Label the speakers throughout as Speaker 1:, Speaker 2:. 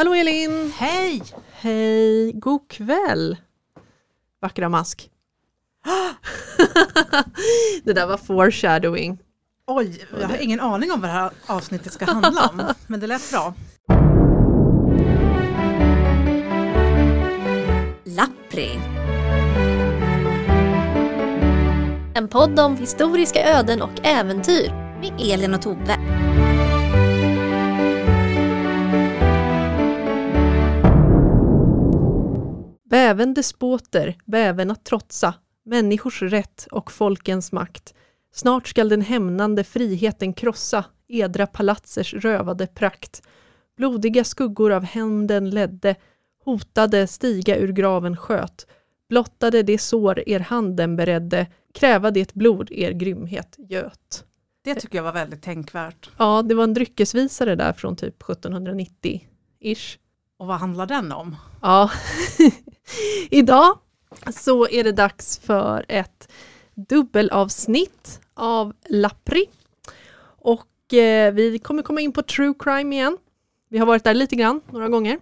Speaker 1: Hallå Elin!
Speaker 2: Hej!
Speaker 1: Hej! God kväll! Vackra mask. det där var foreshadowing.
Speaker 2: Oj, jag har ingen aning om vad det här avsnittet ska handla om, men det lät bra.
Speaker 3: Lappri. En podd om historiska öden och äventyr med Elin och Tove.
Speaker 1: Bäven despoter, bäven att trotsa, människors rätt och folkens makt. Snart skall den hämnande friheten krossa edra palatsers rövade prakt. Blodiga skuggor av hämnden ledde, hotade stiga ur graven sköt. Blottade det sår er handen beredde, kräva det blod er grymhet göt.
Speaker 2: Det tycker jag var väldigt tänkvärt.
Speaker 1: Ja, det var en dryckesvisare där från typ 1790-ish.
Speaker 2: Och vad handlar den om?
Speaker 1: Ja, idag så är det dags för ett dubbelavsnitt av Lappri. Och eh, vi kommer komma in på true crime igen. Vi har varit där lite grann, några gånger.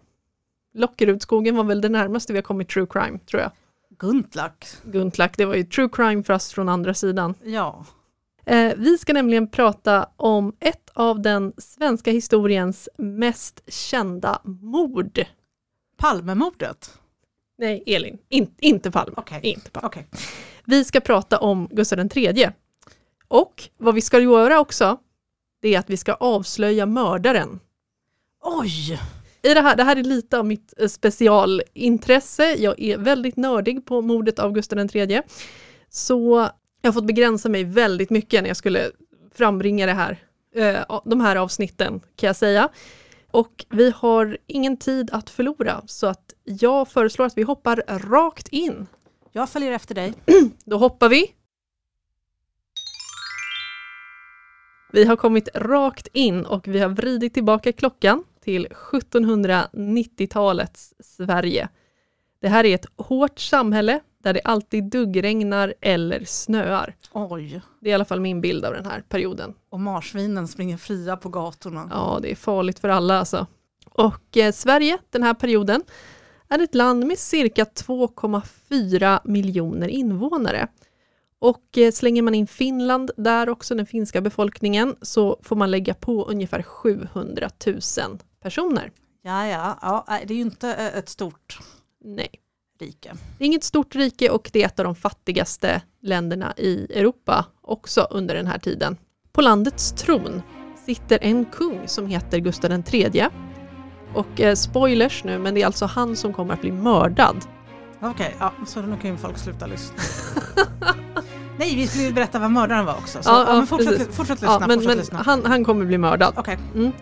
Speaker 1: Lockerudskogen var väl det närmaste vi har kommit true crime, tror jag.
Speaker 2: Guntlak.
Speaker 1: Guntlak, det var ju true crime för oss från andra sidan.
Speaker 2: Ja.
Speaker 1: Eh, vi ska nämligen prata om ett av den svenska historiens mest kända mord.
Speaker 2: Palmemordet.
Speaker 1: Nej, Elin, in, inte Palme.
Speaker 2: Okej.
Speaker 1: Inte Palme.
Speaker 2: Okej.
Speaker 1: Vi ska prata om Gustav III. Och vad vi ska göra också, det är att vi ska avslöja mördaren.
Speaker 2: Oj!
Speaker 1: I det, här, det här är lite av mitt eh, specialintresse. Jag är väldigt nördig på mordet av Gustav III. Så jag har fått begränsa mig väldigt mycket när jag skulle frambringa det här, eh, de här avsnitten kan jag säga. Och vi har ingen tid att förlora så att jag föreslår att vi hoppar rakt in.
Speaker 2: Jag följer efter dig.
Speaker 1: Då hoppar vi. Vi har kommit rakt in och vi har vridit tillbaka klockan till 1790-talets Sverige. Det här är ett hårt samhälle där det alltid duggregnar eller snöar.
Speaker 2: Oj.
Speaker 1: Det är i alla fall min bild av den här perioden.
Speaker 2: Och marsvinen springer fria på gatorna.
Speaker 1: Ja, det är farligt för alla alltså. Och eh, Sverige, den här perioden, är ett land med cirka 2,4 miljoner invånare. Och eh, slänger man in Finland där också, den finska befolkningen, så får man lägga på ungefär 700 000 personer.
Speaker 2: Ja, ja, ja. Det är ju inte eh, ett stort
Speaker 1: Nej,
Speaker 2: rike.
Speaker 1: det är inget stort rike och det är ett av de fattigaste länderna i Europa också under den här tiden. På landets tron sitter en kung som heter Gustav III. Och eh, spoilers nu, men det är alltså han som kommer att bli mördad.
Speaker 2: Okej, ja, så nu kan ju folk sluta lyssna. Nej, vi skulle ju berätta vad mördaren var också. Så,
Speaker 1: Ja,
Speaker 2: ja, fortsätt, fortsätt lyssna.
Speaker 1: Ja, men
Speaker 2: fortsätt
Speaker 1: men
Speaker 2: lyssna.
Speaker 1: han, han kommer bli mördad.
Speaker 2: Okej.
Speaker 1: Mm.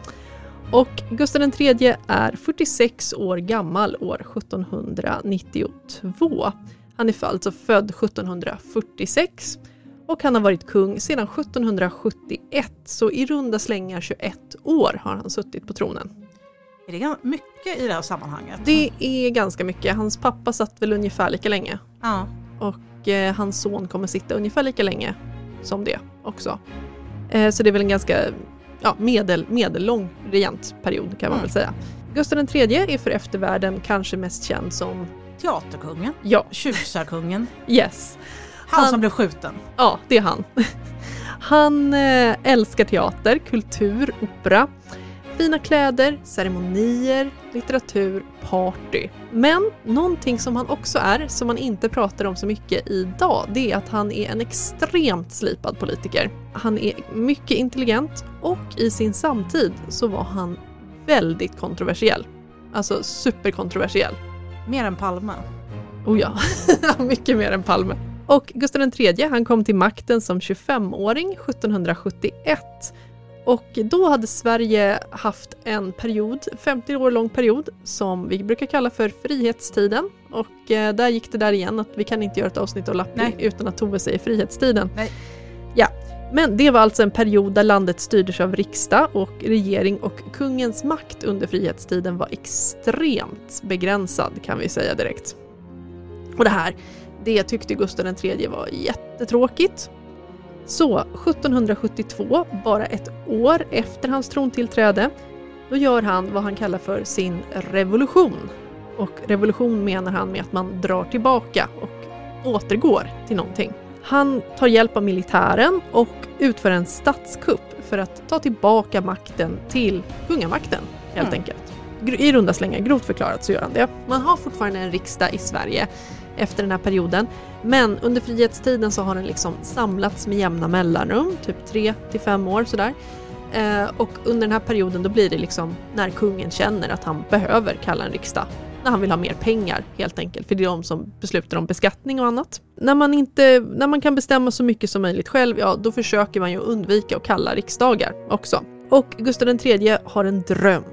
Speaker 1: Och Gustav III är 46 år gammal år 1792. Han är alltså född 1746 och han har varit kung sedan 1771, så i runda slängar 21 år har han suttit på tronen.
Speaker 2: Är det mycket i det här sammanhanget?
Speaker 1: Det är ganska mycket. Hans pappa satt väl ungefär lika länge
Speaker 2: Ja.
Speaker 1: och eh, hans son kommer sitta ungefär lika länge som det också. Eh, så det är väl en ganska ja, medel, medellång regentperiod kan man
Speaker 2: Mm.
Speaker 1: väl säga. Gustav III är för eftervärlden kanske mest känd som,
Speaker 2: Teaterkungen,
Speaker 1: ja,
Speaker 2: tjusarkungen,
Speaker 1: yes,
Speaker 2: han,
Speaker 1: Han-
Speaker 2: som blev skjuten.
Speaker 1: ja det är han. Han eh, älskar teater, kultur, opera, fina kläder, ceremonier, litteratur, party. Men någonting som han också är, som man inte pratar om så mycket idag, det är att han är en extremt slipad politiker. Han är mycket intelligent och i sin samtid så var han väldigt kontroversiell. Alltså superkontroversiell.
Speaker 2: Mer än Palme.
Speaker 1: Oh ja, mycket mer än Palme. Och Gustav III han kom till makten som 25-åring 1771. Och då hade Sverige haft en period, 50 år lång period, som vi brukar kalla för frihetstiden. Och eh, där gick det där igen att vi kan inte göra ett avsnitt av Lappi utan att Tove säger frihetstiden.
Speaker 2: Nej.
Speaker 1: Ja, men det var alltså en period där landet styrdes av riksdag och regering och kungens makt under frihetstiden var extremt begränsad kan vi säga direkt. Och det här, det tyckte Gustav III var jättetråkigt. Så 1772, bara ett år efter hans trontillträde, Då gör han vad han kallar för sin revolution. Och revolution menar han med att man drar tillbaka och återgår till någonting. Han tar hjälp av militären och utför en statskupp för att ta tillbaka makten till kungamakten helt
Speaker 2: Mm.
Speaker 1: enkelt. I runda slängar, grovt förklarat så gör han det. Man har fortfarande en riksdag i Sverige efter den här perioden. Men under frihetstiden så har den liksom samlats med jämna mellanrum, typ 3 till 5 år sådär. Eh, och under den här perioden då blir det liksom när kungen känner att han behöver kalla en riksdag. När han vill ha mer pengar helt enkelt, för det är de som beslutar om beskattning och annat. När man, inte, när man kan bestämma så mycket som möjligt själv, ja då försöker man ju undvika att kalla riksdagar också. Och Gustav III har en dröm.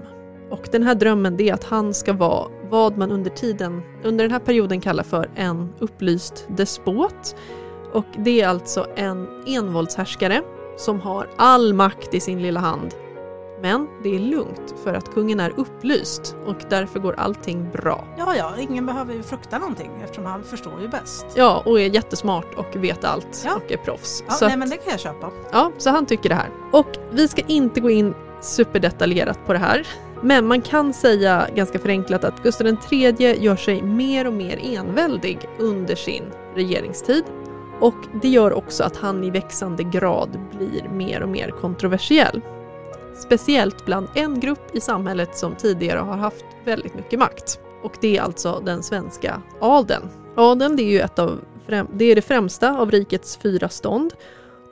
Speaker 1: Och den här drömmen det är att han ska vara vad man under tiden, under den här perioden kallar för en upplyst despot. Och det är alltså en envåldshärskare som har all makt i sin lilla hand. Men det är lugnt för att kungen är upplyst och därför går allting bra.
Speaker 2: Ja, ja, ingen behöver ju frukta någonting eftersom han förstår ju bäst.
Speaker 1: Ja, och är jättesmart och vet allt
Speaker 2: Ja.
Speaker 1: och är proffs.
Speaker 2: Ja,
Speaker 1: så,
Speaker 2: nej
Speaker 1: att,
Speaker 2: men det kan jag köpa.
Speaker 1: ja, så han tycker det här. Och vi ska inte gå in superdetaljerat på det här. Men man kan säga ganska förenklat att Gustav III gör sig mer och mer enväldig under sin regeringstid. Och det gör också att han i växande grad blir mer och mer kontroversiell. Speciellt bland en grupp i samhället som tidigare har haft väldigt mycket makt. Och det är alltså den svenska adeln. Adeln det är ju ett av, det, är det främsta av rikets fyra stånd.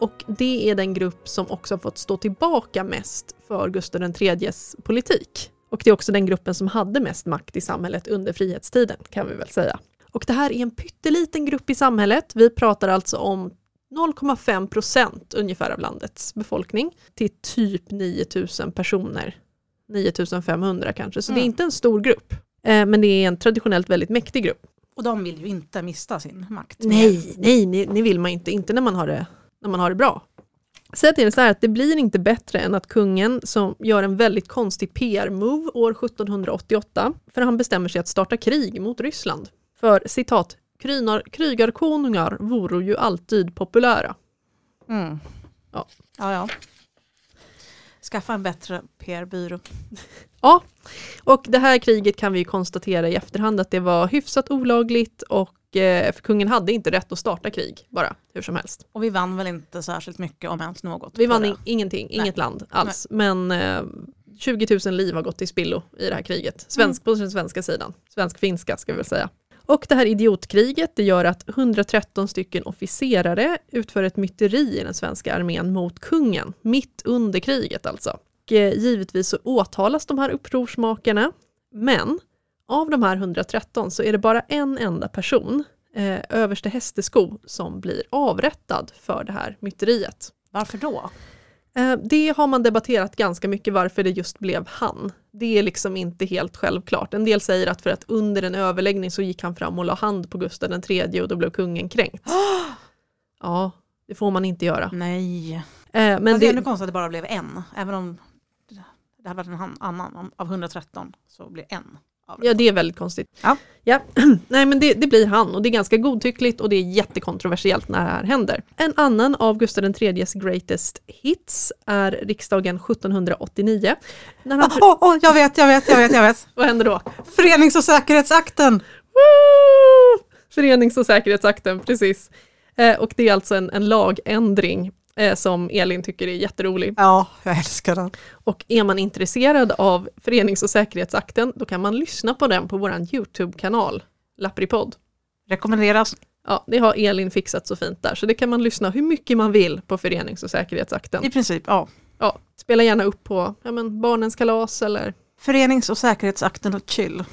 Speaker 1: Och det är den grupp som också har fått stå tillbaka mest för Gustav IIIs politik. Och det är också den gruppen som hade mest makt i samhället under frihetstiden kan vi väl säga. Och det här är en pytteliten grupp i samhället. Vi pratar alltså om 0,5 procent ungefär av landets befolkning till typ 9000 personer. 9500 kanske, så det är
Speaker 2: Mm.
Speaker 1: inte en stor grupp. Eh, men det är en traditionellt väldigt mäktig grupp.
Speaker 2: Och de vill ju inte mista sin makt.
Speaker 1: Nej, nej, nej, det vill man inte. Inte när man har det, när man har det bra. Säg till så här att det blir inte bättre än att kungen som gör en väldigt konstig PR-move år 1788, för han bestämmer sig att starta krig mot Ryssland. För citat, "Krynar- krigarkonungar voro ju alltid populära.
Speaker 2: Mm.
Speaker 1: Ja.
Speaker 2: ja, ja. Skaffa en bättre PR-byrå.
Speaker 1: Ja, och det här kriget kan vi konstatera i efterhand att det var hyfsat olagligt och eh, för kungen hade inte rätt att starta krig bara hur som helst.
Speaker 2: Och vi vann väl inte särskilt mycket om ens något.
Speaker 1: Vi vann in, ingenting, inget land alls. Men eh, 20 000 liv har gått till spillo i det här kriget. Svensk, På den svenska sidan. Svensk-finska ska vi väl säga. Och det här idiotkriget det gör att 113 stycken officerare utför ett myteri i den svenska armén mot kungen. Mitt under kriget alltså. Eh, givetvis så åtalas de här upprorsmakarna. Men av de här 113 så är det bara en enda person, eh, överste Hästesko, som blir avrättad för det här myteriet.
Speaker 2: Varför då?
Speaker 1: Eh, Det har man debatterat ganska mycket varför det just blev han. Det är liksom inte helt självklart. En del säger att för att under en överläggning så gick han fram och la hand på Gustav III och då blev kungen kränkt. Ja, det får man inte göra.
Speaker 2: Nej.
Speaker 1: Eh,
Speaker 2: Men
Speaker 1: Men
Speaker 2: det är konstigt att det bara blev en. Även om det hade varit en annan. Av 113 så blir en.
Speaker 1: ja, det är väldigt konstigt.
Speaker 2: Ja.
Speaker 1: Ja. Nej, men det, det blir han och det är ganska godtyckligt och det är jättekontroversiellt när det här händer. En annan av Gustav IIIs greatest hits är riksdagen 1789. När han,
Speaker 2: Åh, åh, jag vet, jag vet, jag vet, jag vet.
Speaker 1: vad händer då?
Speaker 2: Förenings och säkerhetsakten.
Speaker 1: Woo! Förenings och säkerhetsakten, precis. Eh, och det är alltså en, en lagändring som Elin tycker är jätterolig.
Speaker 2: Ja, jag älskar den.
Speaker 1: Och är man intresserad av Förenings och säkerhetsakten, då kan man lyssna på den på vår YouTube-kanal, Lappripodd.
Speaker 2: Rekommenderas.
Speaker 1: Ja, det har Elin fixat så fint där, så det kan man lyssna hur mycket man vill på Förenings och säkerhetsakten.
Speaker 2: I princip, ja.
Speaker 1: Ja, spela gärna upp på ja, men, barnens kalas eller
Speaker 2: Förenings och säkerhetsakten och chill.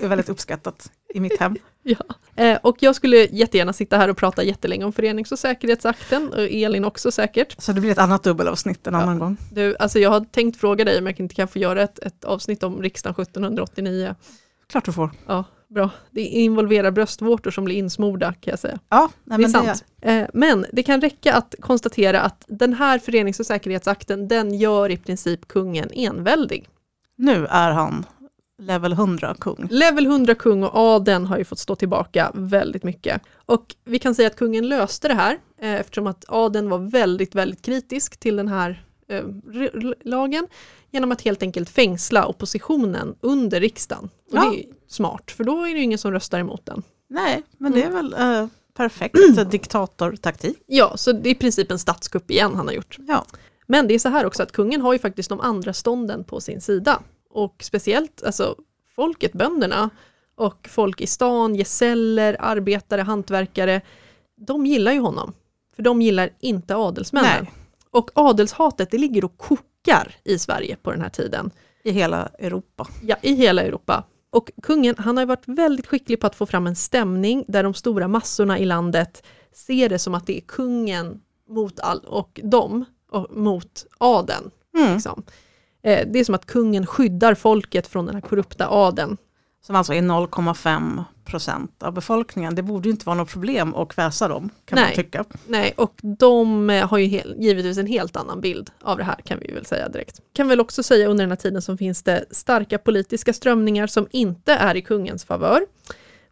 Speaker 2: är väldigt uppskattat i mitt hem.
Speaker 1: Ja. Eh, och jag skulle jättegärna sitta här och prata jättelänge om Förenings och säkerhetsakten, och Elin också säkert.
Speaker 2: Så det blir ett annat dubbelavsnitt en
Speaker 1: Ja.
Speaker 2: annan gång.
Speaker 1: Du, alltså jag har tänkt fråga dig om jag inte kan få göra ett, ett avsnitt om riksdagen 1789.
Speaker 2: Klart du får.
Speaker 1: Ja, bra. Det involverar bröstvårtor som blir insmorda kan jag säga.
Speaker 2: Ja, nej,
Speaker 1: det är
Speaker 2: men
Speaker 1: sant. Eh, men det kan räcka att konstatera att den här förenings och säkerhetsakten, den gör i princip kungen enväldig.
Speaker 2: nu är han level 100 kung.
Speaker 1: Level 100 kung och adeln har ju fått stå tillbaka väldigt mycket. Och vi kan säga att kungen löste det här eh, eftersom att adeln var väldigt, väldigt kritisk till den här eh, lagen genom att helt enkelt fängsla oppositionen under riksdagen. Och
Speaker 2: Ja.
Speaker 1: det är smart, för då är det ju ingen som röstar emot den.
Speaker 2: Nej, men det är väl eh, perfekt diktatortaktik.
Speaker 1: Ja, så det är i princip en statskupp igen han har gjort.
Speaker 2: Ja.
Speaker 1: Men det är så här också att kungen har ju faktiskt de andra stånden på sin sida. Och speciellt alltså folket, bönderna och folk i stan, gesäller, arbetare, hantverkare. De gillar ju honom. För de gillar inte adelsmännen.
Speaker 2: Nej.
Speaker 1: Och adelshatet det ligger och kokar i Sverige på den här tiden.
Speaker 2: I hela Europa.
Speaker 1: Ja, i hela Europa. Och kungen, han har ju varit väldigt skicklig på att få fram en stämning där de stora massorna i landet ser det som att det är kungen mot all, och dem och mot adeln.
Speaker 2: Mm.
Speaker 1: Liksom. Eh, det är som att kungen skyddar folket från den här korrupta adeln.
Speaker 2: Som alltså är 0,5 procent av befolkningen. Det borde inte vara något problem att kväsa dem, kan
Speaker 1: Nej.
Speaker 2: man tycka.
Speaker 1: Nej, och de eh, har ju hel, givetvis en helt annan bild av det här kan vi väl säga direkt. Kan väl också säga under den här tiden så finns det starka politiska strömningar som inte är i kungens favör.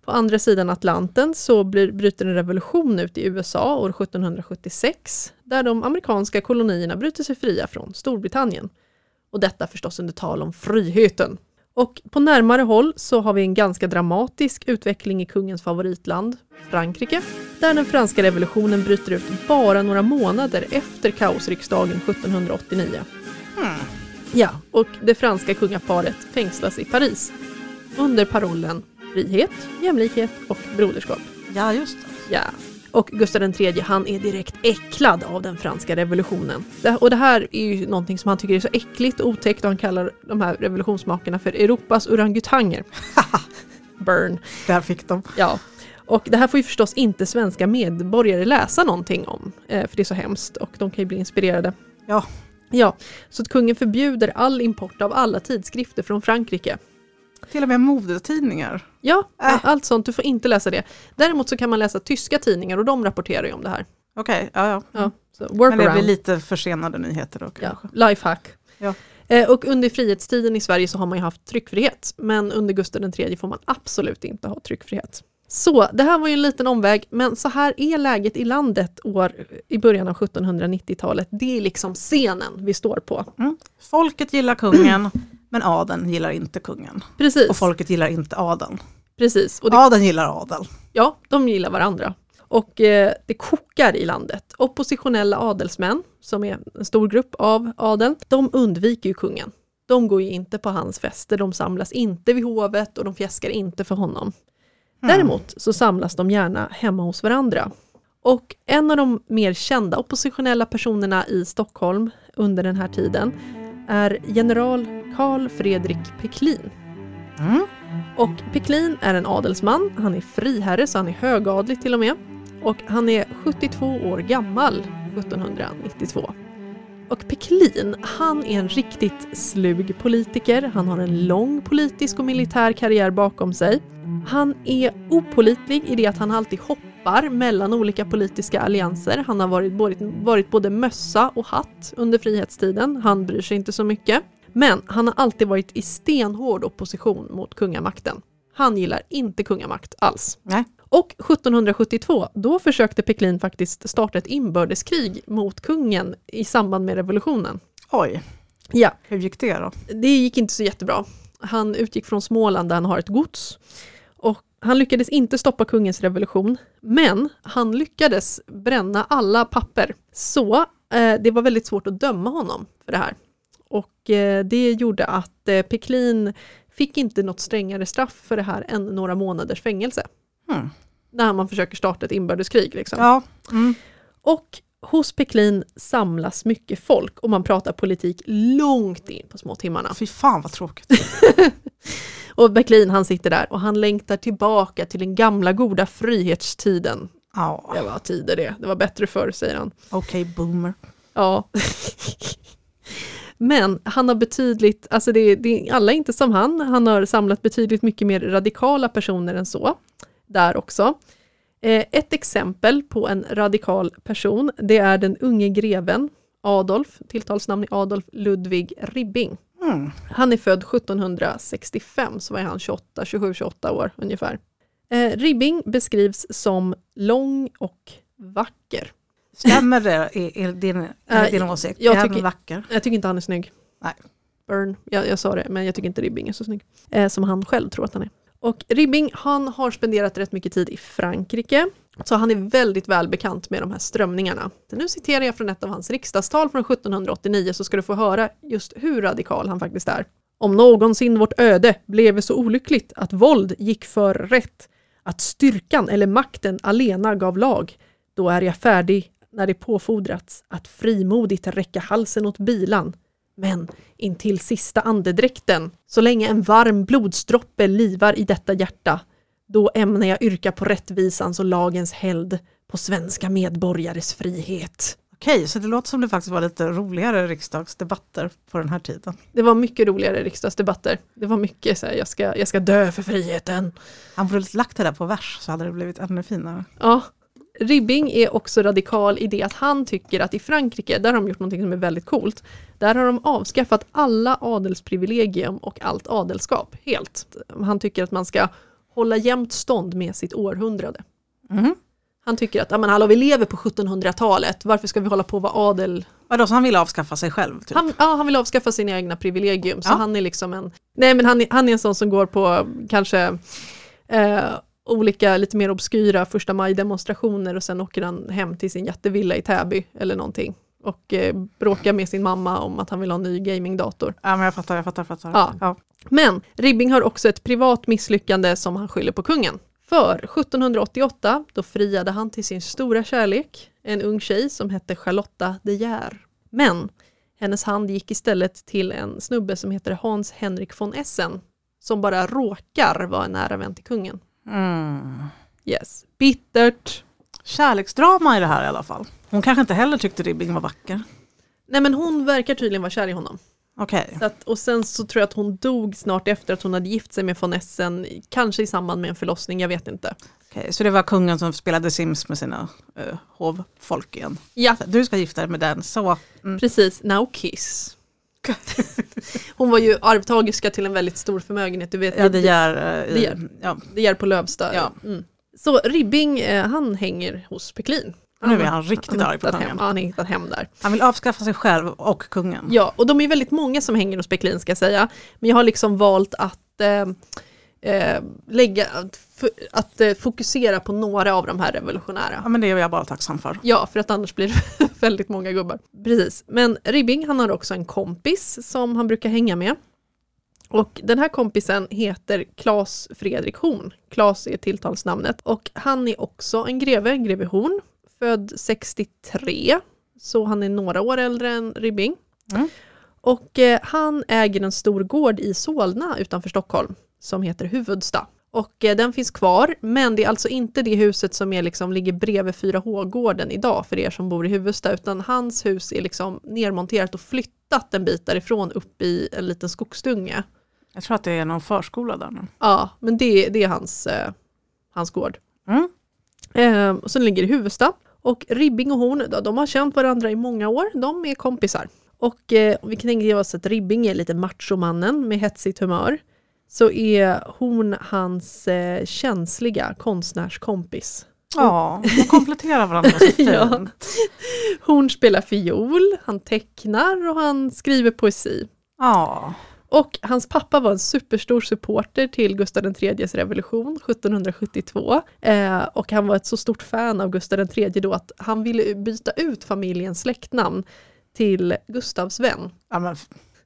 Speaker 1: På andra sidan Atlanten så blir, bryter en revolution ut i USA år 1776 där de amerikanska kolonierna bryter sig fria från Storbritannien. Och detta förstås under tal om friheten. Och på närmare håll så har vi en ganska dramatisk utveckling i kungens favoritland, Frankrike, där den franska revolutionen bryter ut bara några månader efter kaosriksdagen 1789.
Speaker 2: Hmm.
Speaker 1: Ja, och det franska kungaparet fängslas i Paris under parollen frihet, jämlikhet och broderskap.
Speaker 2: Ja, just det.
Speaker 1: Ja. Och Gustav III han är direkt äcklad av den franska revolutionen. Och det här är ju någonting som han tycker är så äckligt och otäckt och han kallar de här revolutionsmakarna för Europas orangutanger. Burn.
Speaker 2: Där fick de.
Speaker 1: Ja. Och det här får ju förstås inte svenska medborgare läsa någonting om, eh, för det är så hemskt och de kan ju bli inspirerade.
Speaker 2: Ja.
Speaker 1: Ja, så att kungen förbjuder all import av alla tidskrifter från Frankrike.
Speaker 2: Till och med modetidningar.
Speaker 1: Ja,
Speaker 2: Äh.
Speaker 1: allt sånt, du får inte läsa det. Däremot så kan man läsa tyska tidningar och de rapporterar ju om det här.
Speaker 2: Okej, ja, ja.
Speaker 1: Ja, så
Speaker 2: Men det blir lite försenade nyheter då
Speaker 1: Ja,
Speaker 2: kanske.
Speaker 1: lifehack.
Speaker 2: Ja.
Speaker 1: Eh, och under frihetstiden i Sverige så har man ju haft tryckfrihet, men under Gustav III får man absolut inte ha tryckfrihet. Så det här var ju en liten omväg, men så här är läget i landet år, i början av 1790-talet. Det är liksom scenen vi står på.
Speaker 2: Mm. Folket gillar kungen, men adeln gillar inte kungen.
Speaker 1: Precis,
Speaker 2: Och folket gillar inte adeln.
Speaker 1: precis. Och det,
Speaker 2: Adeln gillar adel.
Speaker 1: ja, de gillar varandra. Och eh, det kokar i landet. Oppositionella adelsmän, som är en stor grupp av adeln, de undviker ju kungen. De går ju inte på hans fester, de samlas inte vid hovet och de fjäskar inte för honom. Däremot så samlas de gärna hemma hos varandra. Och en av de mer kända oppositionella personerna i Stockholm under den här tiden är general Karl Fredrik Peklin.
Speaker 2: Mm.
Speaker 1: Och Peklin är en adelsman, han är friherre så han är högadlig till och med. Och han är 72 år gammal 1792. Och Peklin, han är en riktigt slug politiker. Han har en lång politisk och militär karriär bakom sig. Han är opolitlig i det att han alltid hoppar mellan olika politiska allianser. Han har varit, varit, varit både mössa och hatt under frihetstiden. Han bryr sig inte så mycket. Men han har alltid varit i stenhård opposition mot kungamakten. Han gillar inte kungamakt alls.
Speaker 2: Nej.
Speaker 1: Och 1772, då försökte Peklin faktiskt starta ett inbördeskrig mot kungen i samband med revolutionen.
Speaker 2: Oj,
Speaker 1: Ja,
Speaker 2: hur gick det då?
Speaker 1: det gick inte så jättebra. Han utgick från Småland där han har ett gods. Han lyckades inte stoppa kungens revolution, men han lyckades bränna alla papper. Så eh, det var väldigt svårt att döma honom för det här. Och eh, det gjorde att eh, Peklin fick inte något strängare straff för det här än några månaders fängelse.
Speaker 2: Hmm.
Speaker 1: När man försöker starta ett inbördeskrig. Liksom.
Speaker 2: Ja, mm.
Speaker 1: Och hos Peklin samlas mycket folk och man pratar politik långt in på små timmarna.
Speaker 2: fy fan vad tråkigt.
Speaker 1: Och Peklin han sitter där och han längtar tillbaka till den gamla goda frihetstiden.
Speaker 2: Ja,
Speaker 1: Det var tider det, det var bättre förr säger han.
Speaker 2: okej boomer.
Speaker 1: Ja. Men han har betydligt, alltså det, det, alla är inte som han, han har samlat betydligt mycket mer radikala personer än så. Där också. Eh, ett exempel på en radikal person, det är den unge greven Adolf, tilltalsnamn är Adolf Ludvig Ribbing.
Speaker 2: Mm.
Speaker 1: Han är född 1765, så var han 28, 27-28 år ungefär. Eh, Ribbing beskrivs som lång och vacker.
Speaker 2: Stämmer det i, i din,
Speaker 1: Äh,
Speaker 2: uh, din åsikt?
Speaker 1: jag
Speaker 2: är
Speaker 1: tycker-
Speaker 2: vacker?
Speaker 1: Jag tycker inte han är snygg.
Speaker 2: Nej.
Speaker 1: Burn. Jag, jag sa det, men jag tycker inte Ribbing är så snygg. Eh, som han själv tror att han är. Och Ribbing, han har spenderat rätt mycket tid i Frankrike. Så han är väldigt välbekant med de här strömningarna. Nu citerar jag från ett av hans riksdagstal från 1789 så ska du få höra just hur radikal han faktiskt är. Om någonsin vårt öde blev så olyckligt att våld gick för rätt, att styrkan eller makten alena gav lag, då är jag färdig när det påfordrats att frimodigt räcka halsen åt bilan. Men intill sista andedräkten, så länge en varm blodsdroppe livar i detta hjärta, då ämnar jag yrka på rättvisans och lagens helgd, på svenska medborgares frihet.
Speaker 2: Okej, så det låter som det faktiskt var lite roligare riksdagsdebatter på den här tiden.
Speaker 1: Det var mycket roligare riksdagsdebatter. Det var mycket så här, jag ska, jag ska dö för friheten.
Speaker 2: Han borde lagt det där på vers så hade det blivit ännu finare.
Speaker 1: Ja. Ribbing är också radikal i det att han tycker att i Frankrike, där har de gjort något som är väldigt coolt. Där har de avskaffat alla adelsprivilegium och allt adelskap helt. Han tycker att man ska hålla jämnt stånd med sitt århundrade.
Speaker 2: Mhm.
Speaker 1: Han tycker att, men hallå vi lever på 1700-talet, varför ska vi hålla på att vara adel?
Speaker 2: Vadå, så han ville avskaffa sig själv? Typ.
Speaker 1: Han, ja, han vill avskaffa sina egna privilegium, så
Speaker 2: Ja.
Speaker 1: han är liksom en, nej men han, är- han är en sån som går på kanske eh, olika lite mer obskyra första maj-demonstrationer och sen åker han hem till sin jättevilla i Täby eller någonting och eh, bråkar med sin mamma om att han vill ha en ny gamingdator.
Speaker 2: Ja, men jag fattar, jag fattar. Fattar.
Speaker 1: Ja.
Speaker 2: Ja.
Speaker 1: Men Ribbing har också ett privat misslyckande som han skyller på kungen. För 1788, då friade han till sin stora kärlek, en ung tjej som hette Charlotta de Geer. Men hennes hand gick istället till en snubbe som heter Hans Henrik von Essen, som bara råkar vara en nära vän till kungen.
Speaker 2: Mm.
Speaker 1: Yes, bittert.
Speaker 2: Kärleksdrama i det här i alla fall. Hon kanske inte heller tyckte Ribbing var vacker.
Speaker 1: Nej men hon verkar tydligen vara kär i honom.
Speaker 2: Okej.
Speaker 1: Så att, och sen så tror jag att hon dog snart efter att hon hade gift sig med von Essen, kanske i samband med en förlossning, jag vet inte.
Speaker 2: Okej, Så det var kungen som spelade Sims med sina uh, hovfolk igen.
Speaker 1: Ja,
Speaker 2: Så Du ska gifta dig med den, så. Mm.
Speaker 1: Precis, now kiss. Hon var ju arvtagerska till en väldigt stor förmögenhet, du vet.
Speaker 2: Ja, det gör... eh,
Speaker 1: Det gör.
Speaker 2: Ja.
Speaker 1: det gör på Lövsta.
Speaker 2: Ja.
Speaker 1: Mm. Så Ribbing, eh, han hänger hos Peklin.
Speaker 2: Nu är han riktigt arg på
Speaker 1: hem,
Speaker 2: kungen.
Speaker 1: han har hittat hem där.
Speaker 2: Han vill avskaffa sig själv och kungen.
Speaker 1: Ja, och de är väldigt många som hänger hos Peklin ska jag säga. Men jag har liksom valt att eh, eh, lägga, att, att eh, fokusera på några av de här revolutionära.
Speaker 2: Ja, men det är jag bara tacksam för.
Speaker 1: Ja, för att annars blir det väldigt många gubbar. Precis. Men Ribbing, han har också en kompis som han brukar hänga med. Och den här kompisen heter Claes Fredrik Horn. Claes är tilltalsnamnet. Och han är också en greve, greve Horn. Född 63, så han är några år äldre än Ribbing.
Speaker 2: Mm.
Speaker 1: Och eh, han äger en stor gård i Solna utanför Stockholm som heter Huvudsta. Och eh, den finns kvar, men det är alltså inte det huset som är liksom, ligger bredvid 4H-gården idag för er som bor i Huvudsta, utan hans hus är liksom nermonterat och flyttat en bit därifrån upp i en liten skogsdunge.
Speaker 2: Jag tror att det är någon förskola där nu.
Speaker 1: Ja, men det, det är hans, eh, hans gård.
Speaker 2: Mm.
Speaker 1: Eh, och sen ligger det i Huvudsta. Och Ribbing och Horn, då, de har känt varandra i många år, de är kompisar. Och eh, vi kan tänka oss att Ribbing är lite machomannen med hetsigt humör, så är Horn hans eh, känsliga konstnärskompis.
Speaker 2: Ja, de kompletterar varandra så fint.
Speaker 1: Ja. Horn spelar fiol, han tecknar och han skriver poesi.
Speaker 2: ja.
Speaker 1: Och hans pappa var en superstor supporter till Gustav IIIs revolution 1772. Eh, och han var ett så stort fan av Gustav III då att han ville byta ut familjens släktnamn till Gustavs vän.
Speaker 2: ja men,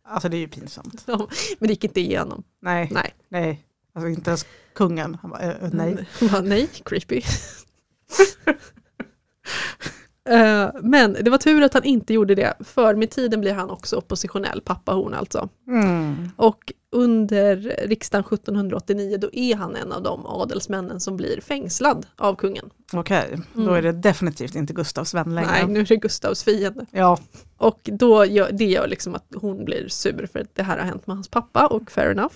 Speaker 2: alltså det är ju pinsamt.
Speaker 1: Ja, Men det gick inte igenom.
Speaker 2: Nej, nej.
Speaker 1: Nej.
Speaker 2: Alltså inte ens kungen. Han bara, eh, eh, nej.
Speaker 1: Han bara, nej, creepy. Eh, Men det var tur att han inte gjorde det, för med tiden blir han också oppositionell, pappa Horn alltså.
Speaker 2: Mm.
Speaker 1: Och under riksdagen 1789 då är han en av de adelsmännen som blir fängslad av kungen.
Speaker 2: Okej, då
Speaker 1: Mm.
Speaker 2: är det definitivt inte Gustavs vän längre.
Speaker 1: Nej, nu är det Gustavs fiende.
Speaker 2: Ja,
Speaker 1: Och då gör, det gör liksom att hon blir sur för att det här har hänt med hans pappa och fair enough.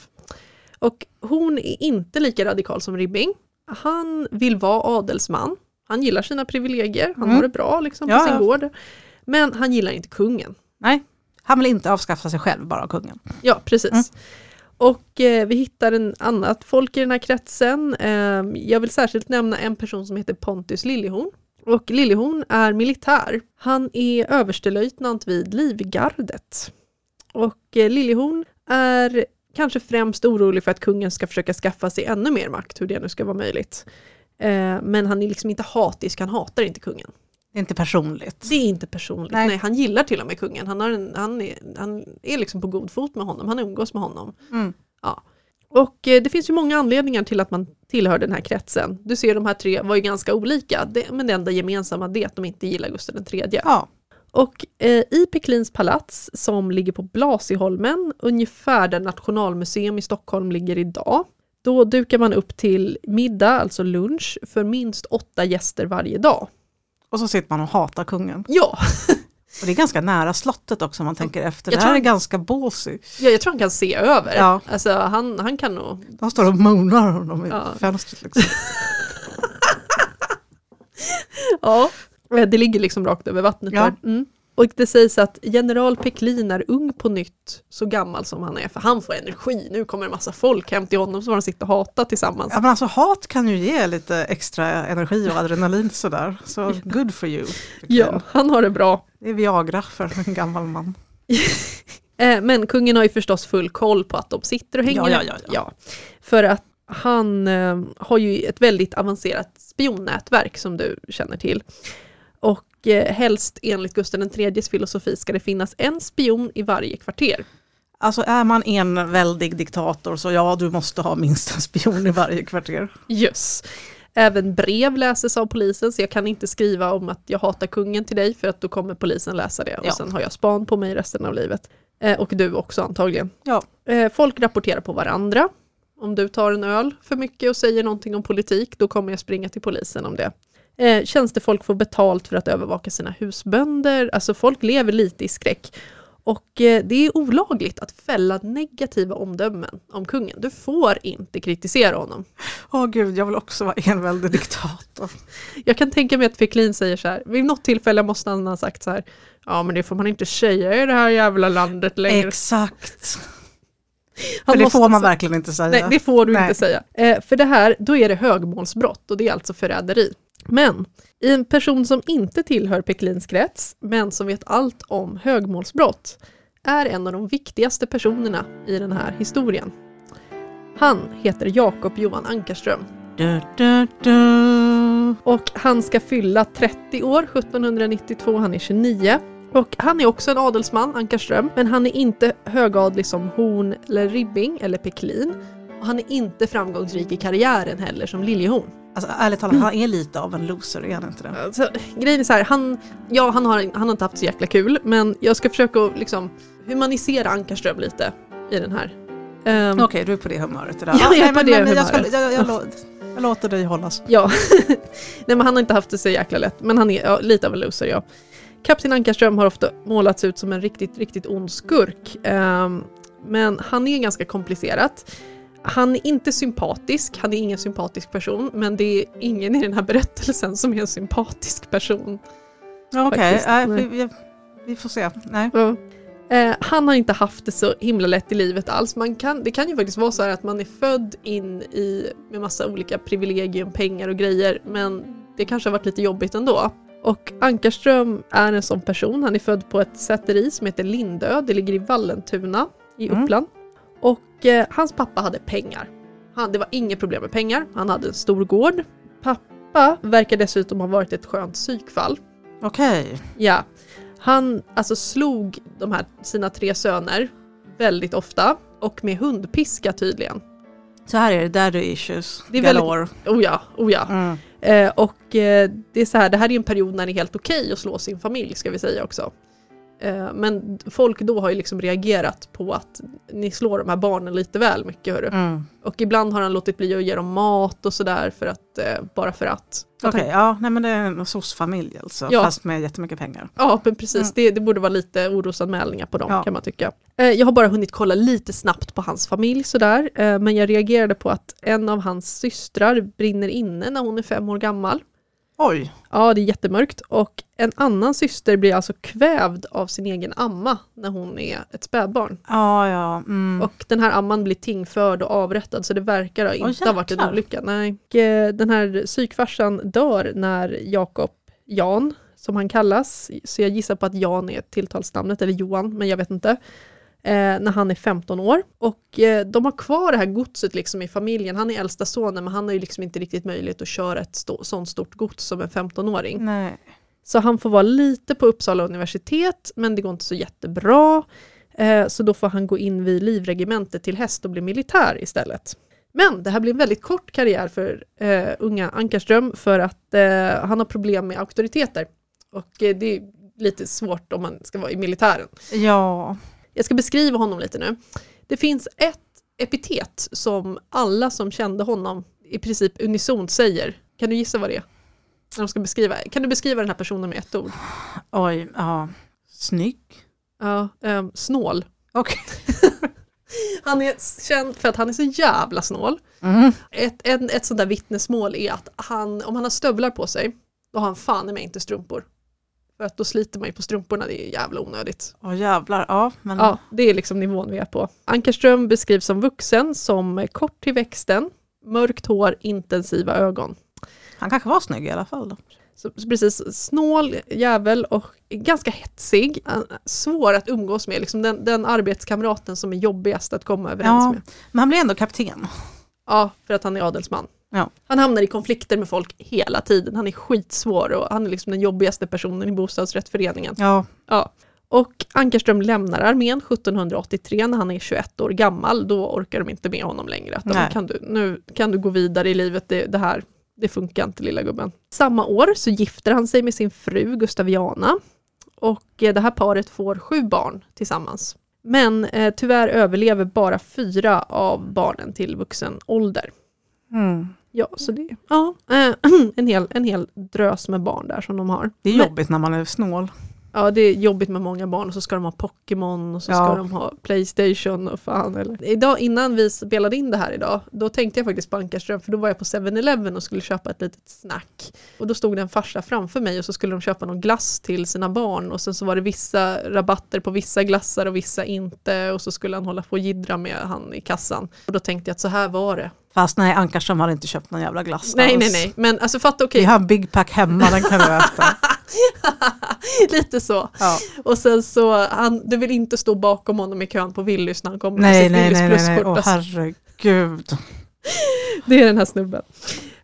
Speaker 1: Och hon är inte lika radikal som Ribbing. Han vill vara adelsman. Han gillar sina privilegier, han
Speaker 2: Mm.
Speaker 1: har det bra liksom på
Speaker 2: Ja,
Speaker 1: sin
Speaker 2: ja.
Speaker 1: gård. Men han gillar inte kungen.
Speaker 2: nej. Han vill inte avskaffa sig själv, bara kungen.
Speaker 1: Ja, precis.
Speaker 2: Mm.
Speaker 1: Och eh, vi hittar en annat folk i den här kretsen. Eh, jag vill särskilt nämna en person som heter Pontus Liljehorn. Och Liljehorn är militär. Han är överstelöjtnant vid Livgardet. Och eh, Liljehorn är kanske främst orolig för att kungen ska försöka skaffa sig ännu mer makt, hur det nu ska vara möjligt. Eh, men han är liksom inte hatisk, han hatar inte kungen.
Speaker 2: Det är inte personligt.
Speaker 1: Det är inte personligt,
Speaker 2: Nej.
Speaker 1: nej, han gillar till och med kungen. Han, har en, han, är, han är liksom på god fot med honom, han umgås med honom.
Speaker 2: Mm.
Speaker 1: Och eh, det finns ju många anledningar till att man tillhör den här kretsen. Du ser de här tre var ju ganska olika, det, men det enda gemensamma det är att de inte gillar Gustav III.
Speaker 2: Ja.
Speaker 1: Och eh, i Peklins palats som ligger på Blasieholmen, ungefär där Nationalmuseum i Stockholm ligger idag, då dukar man upp till middag, alltså lunch, för minst åtta gäster varje dag.
Speaker 2: Och så sitter man och hatar kungen.
Speaker 1: Ja,
Speaker 2: Och det är ganska nära slottet också om man tänker efter.
Speaker 1: Jag
Speaker 2: Det här
Speaker 1: tror-
Speaker 2: är ganska båsy.
Speaker 1: ja jag tror han kan se över.
Speaker 2: Ja.
Speaker 1: Alltså han, han kan nog...
Speaker 2: De står och moanar honom i
Speaker 1: Ja.
Speaker 2: fönstret. Liksom.
Speaker 1: Ja, eh, det ligger liksom rakt över vattnet
Speaker 2: Ja.
Speaker 1: där. Mm. Och det sägs att general Peklin är ung på nytt, så gammal som han är, för han får energi. Nu kommer en massa folk hem till honom får de sitta och hata tillsammans.
Speaker 2: Ja, men alltså, hat kan ju ge lite extra energi och adrenalin sådär. Så good for you.
Speaker 1: Ja, han har det bra.
Speaker 2: Det är Viagra för en gammal man.
Speaker 1: Eh, Men kungen har ju förstås full koll på att de sitter och hänger.
Speaker 2: Ja, ja, ja, ja.
Speaker 1: För att han eh, har ju ett väldigt avancerat spionnätverk som du känner till. Och eh, helst enligt Gustav IIIs filosofi ska det finnas en spion i varje kvarter.
Speaker 2: Alltså är man en väldig diktator så ja, du måste ha minst en spion i varje kvarter.
Speaker 1: Yes. Även brev läses av polisen, så jag kan inte skriva om att jag hatar kungen till dig, för att då kommer polisen läsa det. Och
Speaker 2: Ja.
Speaker 1: sen har jag span på mig resten av livet. Eh, och du också antagligen.
Speaker 2: Ja.
Speaker 1: Eh, folk rapporterar på varandra. Om du tar en öl för mycket och säger någonting om politik, då kommer jag springa till polisen om det. Eh, tjänstefolk får betalt för att övervaka sina husbönder, alltså folk lever lite i skräck. Och eh, det är olagligt att fälla negativa omdömen om kungen. Du får inte kritisera honom.
Speaker 2: Åh gud, jag vill också vara enväldig diktator.
Speaker 1: Jag kan tänka mig att Peklin säger så här, vid något tillfälle måste han ha sagt så här, ja men det får man inte säga i det här jävla landet längre.
Speaker 2: Exakt.
Speaker 1: Han
Speaker 2: För det får man
Speaker 1: säga-
Speaker 2: verkligen inte säga.
Speaker 1: Nej, det får du
Speaker 2: Nej.
Speaker 1: inte säga. Eh, för det här, då är det högmålsbrott och det är alltså förräderi. Men i en person som inte tillhör Peklins krets, men som vet allt om högmålsbrott, är en av de viktigaste personerna i den här historien. Han heter Jakob Johan Ankarström
Speaker 2: Du, du, du.
Speaker 1: och han ska fylla 30 år 1792, han är 29. Och han är också en adelsman, Ankarström, men han är inte högadlig som Horn eller Ribbing eller Peklin. Och han är inte framgångsrik i karriären heller som Liljehorn.
Speaker 2: Alltså ärligt talat, han är lite av en loser, är han inte det?
Speaker 1: Alltså, grejen är så här, han, ja, han, har, han har inte haft så jäkla kul, men jag ska försöka liksom humanisera Ankarström lite i den här. Ehm,
Speaker 2: Okej, du är på det humöret idag.
Speaker 1: Ja, jag är
Speaker 2: nej,
Speaker 1: på
Speaker 2: men,
Speaker 1: det
Speaker 2: men, jag, ska,
Speaker 1: humöret.
Speaker 2: jag, jag, lå- jag låter dig hållas.
Speaker 1: Ja, nej men han har inte haft det så jäkla lätt, men han är ja, lite av en loser ja. Kapten Ankarström har ofta målats ut som en riktigt, riktigt ond skurk. Ehm, men han är ganska komplicerat. Han är inte sympatisk, han är ingen sympatisk person, men det är ingen i den här berättelsen som är en sympatisk person.
Speaker 2: Okej, nej,
Speaker 1: nej.
Speaker 2: vi, vi, får se. Nej.
Speaker 1: Eh, han har inte haft det så himla lätt i livet alls. Man kan, det kan ju faktiskt vara så här att man är född in i med massa olika privilegium, pengar och grejer, men det kanske har varit lite jobbigt ändå. Och Ankarström är en sån person. Han är född på ett säteri som heter Lindö. Det ligger i Vallentuna i
Speaker 2: Mm.
Speaker 1: Och eh, hans pappa hade pengar. Han, det var inget problem med pengar. Han hade en stor gård. Pappa verkar dessutom ha varit ett skönt psykfall.
Speaker 2: Okej.
Speaker 1: Ja, han alltså slog de här sina tre söner väldigt ofta och med hundpiska tydligen.
Speaker 2: Så här är det, daddy issues.
Speaker 1: Det är väldigt-
Speaker 2: galore.
Speaker 1: Oh ja, oh ja.
Speaker 2: Mm.
Speaker 1: Eh, och eh, det är så här, det här är en period när det är helt okej att slå sin familj ska vi säga också. Eh, men folk då har ju liksom reagerat på att ni slår de här barnen lite väl mycket hörru.
Speaker 2: Mm.
Speaker 1: Och ibland har han låtit bli att ge dem mat och sådär för att, eh, bara för att.
Speaker 2: Okej, ja, nej men det är en soc-familj alltså,
Speaker 1: Ja.
Speaker 2: fast med jättemycket pengar.
Speaker 1: Ja, men precis.
Speaker 2: Mm.
Speaker 1: Det, det borde vara lite orosanmälningar på dem
Speaker 2: Ja.
Speaker 1: kan man tycka. Eh, jag har bara hunnit kolla lite snabbt på hans familj sådär, men jag reagerade på att en av hans systrar brinner inne när hon är fem år gammal.
Speaker 2: Oj,
Speaker 1: Ja, det är jättemörkt. Och en annan syster blir alltså kvävd av sin egen amma när hon är ett spädbarn.
Speaker 2: ja ja. Mm.
Speaker 1: Och den här amman blir tingförd och avrättad så det verkar ha inte ha varit en olycka. Nej. Och, eh, Den här psykfarsan dör när Jakob Jan, som han kallas. Så jag gissar på att Jan är tilltalsnamnet, eller Johan, men jag vet inte. Eh, när han är 15 år. Och eh, de har kvar det här godset liksom i familjen. Han är äldsta sonen, men han har ju liksom inte riktigt möjlighet att köra ett stå- sånt stort gods som en 15-åring.
Speaker 2: Nej.
Speaker 1: Så han får vara lite på Uppsala universitet, men det går inte så jättebra. Eh, så då får han gå in vid livregementet till häst och bli militär istället. Men det här blir en väldigt kort karriär för eh, unga Ankarström för att eh, han har problem med auktoriteter. Och eh, det är lite svårt om man ska vara i militären.
Speaker 2: Ja.
Speaker 1: Jag ska beskriva honom lite nu. Det finns ett epitet som alla som kände honom i princip unisont säger. Kan du gissa vad det är? När de ska beskriva. Kan du beskriva den här personen med ett ord?
Speaker 2: Oj, ja. Snygg.
Speaker 1: Ja, ehm, snål.
Speaker 2: Okej.
Speaker 1: Han är känd för att han är så jävla snål.
Speaker 2: Mm.
Speaker 1: Ett, en, ett sånt där vittnesmål är att han, om han har stövlar på sig, då har han fan i mig inte strumpor. För att då sliter man ju på strumporna, det är jävla onödigt.
Speaker 2: Åh jävlar, ja. Men,
Speaker 1: Ja, det är liksom nivån vi är på. Ankarström beskrivs som vuxen, som kort till växten, mörkt hår, intensiva ögon.
Speaker 2: Han kanske var snygg i alla fall. Då.
Speaker 1: Så, så precis, snål jävel och ganska hetsig, eh, svår att umgås med, liksom den, den arbetskamraten som är jobbigast att komma överens
Speaker 2: Ja.
Speaker 1: med.
Speaker 2: Men han blir ändå kapten.
Speaker 1: Ja, för att han är adelsman.
Speaker 2: Ja.
Speaker 1: Han hamnar i konflikter med folk hela tiden, han är skitsvår och han är liksom den jobbigaste personen i bostadsrättsföreningen.
Speaker 2: Ja.
Speaker 1: Ja. Och Ankarström lämnar armén 1783 när han är 21 år gammal, då orkar de inte med honom längre. Att de, kan du, nu kan du gå vidare i livet, det, det här det funkar inte lilla gubben. Samma år så gifter han sig med sin fru Gustaviana och eh, det här paret får sju barn tillsammans. Men eh, tyvärr överlever bara fyra av barnen till vuxen ålder.
Speaker 2: Mm.
Speaker 1: Ja, så det ja, eh, en, hel, en hel drös med barn där som de har.
Speaker 2: Det är jobbigt när man är snål.
Speaker 1: Ja, det är jobbigt med många barn och så ska de ha Pokémon och så ska
Speaker 2: Ja.
Speaker 1: de ha Playstation och fan eller. Idag, innan vi spelade in det här idag, då tänkte jag faktiskt på Ankarström för då var jag på 7-Eleven och skulle köpa ett litet snack. Och då stod det en farsa framför mig och så skulle de köpa någon glass till sina barn och sen så var det vissa rabatter på vissa glassar och vissa inte och så skulle han hålla på och jiddra med han i kassan. Och då tänkte jag att så här var det.
Speaker 2: Fast nej, Ankarström hade inte köpt någon jävla glass
Speaker 1: Nej,
Speaker 2: alls.
Speaker 1: nej, nej, men alltså fatta okej,
Speaker 2: Vi har en Big Pack hemma, den kan du äta.
Speaker 1: lite så.
Speaker 2: Ja.
Speaker 1: Och sen så, han, du vill inte stå bakom honom i kön på Willys när han kommer
Speaker 2: Nej,
Speaker 1: med
Speaker 2: nej,
Speaker 1: sitt
Speaker 2: nej,
Speaker 1: Willys
Speaker 2: nej, nej. Åh
Speaker 1: Alltså,
Speaker 2: herregud.
Speaker 1: det är den här snubben.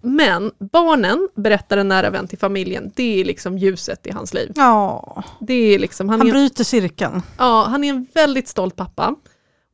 Speaker 1: Men barnen, berättar en nära vän till familjen, det är liksom ljuset i hans liv.
Speaker 2: Ja,
Speaker 1: Det är liksom, han,
Speaker 2: han bryter cirkeln.
Speaker 1: ja, han är en väldigt stolt pappa.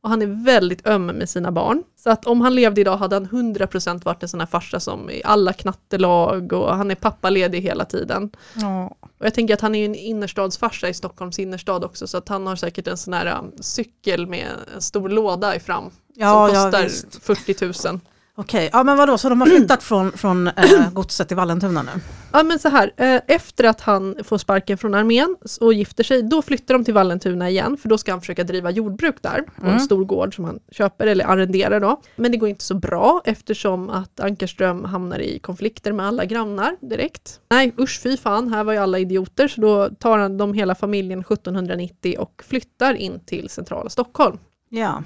Speaker 1: Och han är väldigt öm med sina barn. Så att om han levde idag hade han 100% varit en sån här farsa som i alla knattelag och han är pappaledig hela tiden.
Speaker 2: Ja.
Speaker 1: Och jag tänker att han är en innerstadsfarsa i Stockholms innerstad också så att han har säkert en sån här um, cykel med en stor låda i fram
Speaker 2: Ja,
Speaker 1: som
Speaker 2: ja,
Speaker 1: kostar
Speaker 2: visst.
Speaker 1: 40 000.
Speaker 2: Okej, ja men vadå, så de har flyttat från, från eh, godset till Vallentuna nu?
Speaker 1: Ja men så här, eh, efter att han får sparken från armén och gifter sig, då flyttar de till Vallentuna igen för då ska han försöka driva jordbruk där på
Speaker 2: Mm.
Speaker 1: en stor gård som han köper eller arrenderar då. Men det går inte så bra eftersom att Ankarström hamnar i konflikter med alla grannar direkt. Nej usch fy fan, här var ju alla idioter så då tar han de hela familjen 1790 och flyttar in till centrala Stockholm.
Speaker 2: Ja.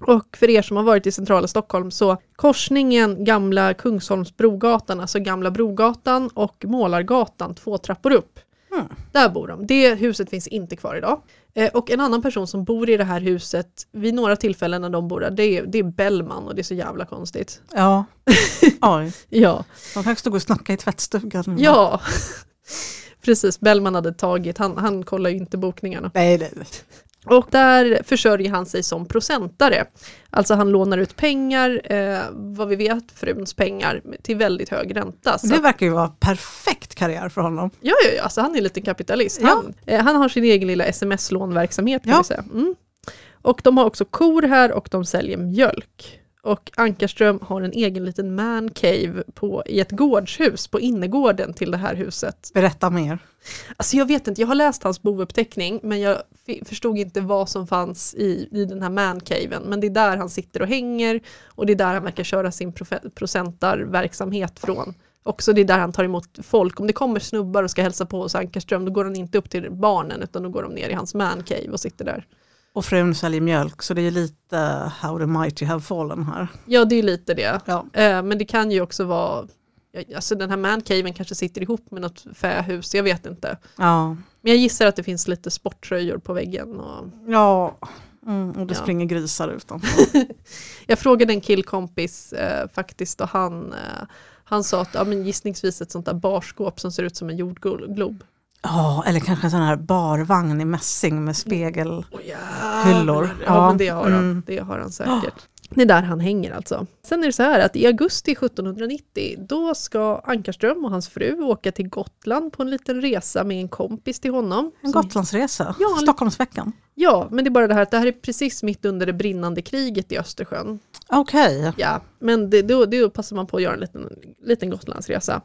Speaker 1: Och för er som har varit i centrala Stockholm så korsningen gamla Kungsholmsbrogatan, alltså gamla Brogatan och Målargatan två trappor upp.
Speaker 2: Mm.
Speaker 1: Där bor de. Det huset finns inte kvar idag. Eh, och en annan person som bor i det här huset vid några tillfällen när de bor där, det är, det är Bellman och det är så jävla konstigt.
Speaker 2: Ja. Oj,
Speaker 1: Ja,
Speaker 2: de kanske stod och snackade i tvättstugan.
Speaker 1: ja. Precis, Bellman hade tagit, han, han kollar ju inte bokningarna.
Speaker 2: Nej, nej, nej.
Speaker 1: Och där försörjer han sig som procentare. Alltså han lånar ut pengar, eh, vad vi vet, fruns pengar, till väldigt hög ränta. Så
Speaker 2: Det verkar ju vara perfekt karriär för honom.
Speaker 1: Ja, ja, ja, alltså han är en liten kapitalist.
Speaker 2: Ja.
Speaker 1: Han, eh, han har sin egen lilla sms-lånverksamhet kan
Speaker 2: Ja.
Speaker 1: vi säga. Mm. Och de har också kor här och de säljer mjölk. Och Ankarström har en egen liten man cave på, i ett gårdshus på innergården till det här huset.
Speaker 2: Berätta mer.
Speaker 1: Alltså jag vet inte, jag har läst hans bouppteckning men jag förstod inte vad som fanns i, i den här mancaven. Men det är där han sitter och hänger och det är där han verkar köra sin procentarverksamhet från. Också det är där han tar emot folk. Om det kommer snubbar och ska hälsa på hos Ankarström då går han inte upp till barnen utan då går de ner i hans mancave och sitter där.
Speaker 2: Och frun säljer mjölk, så det är lite how the mighty have fallen här.
Speaker 1: Ja det är lite det.
Speaker 2: Ja.
Speaker 1: Eh, men det kan ju också vara alltså den här mancaven kanske sitter ihop med något fähus, jag vet inte.
Speaker 2: Ja.
Speaker 1: Men jag gissar att det finns lite sporttröjor på väggen. Och
Speaker 2: Ja. Mm, och det
Speaker 1: Ja.
Speaker 2: springer grisar utanför.
Speaker 1: jag frågade en killkompis eh, faktiskt och han, eh, han sa att ja, men gissningsvis ett sånt där barskåp som ser ut som en jordglob.
Speaker 2: Ja, eller kanske en sån här barvagn i mässing med spegel.
Speaker 1: Oh. Ja,
Speaker 2: Ja,
Speaker 1: men det har, han,
Speaker 2: mm.
Speaker 1: det har han säkert. Det är där han hänger alltså. Sen är det så här att i augusti 1790 då ska Ankarström och hans fru åka till Gotland på en liten resa med en kompis till honom.
Speaker 2: En
Speaker 1: som-
Speaker 2: Gotlandsresa,
Speaker 1: Ja, en-
Speaker 2: Stockholmsveckan.
Speaker 1: Ja, men det är bara det här att det här är precis mitt under det brinnande kriget i Östersjön.
Speaker 2: Okej,
Speaker 1: Ja, men det, då, då passar man på att göra en liten, liten Gotlandsresa.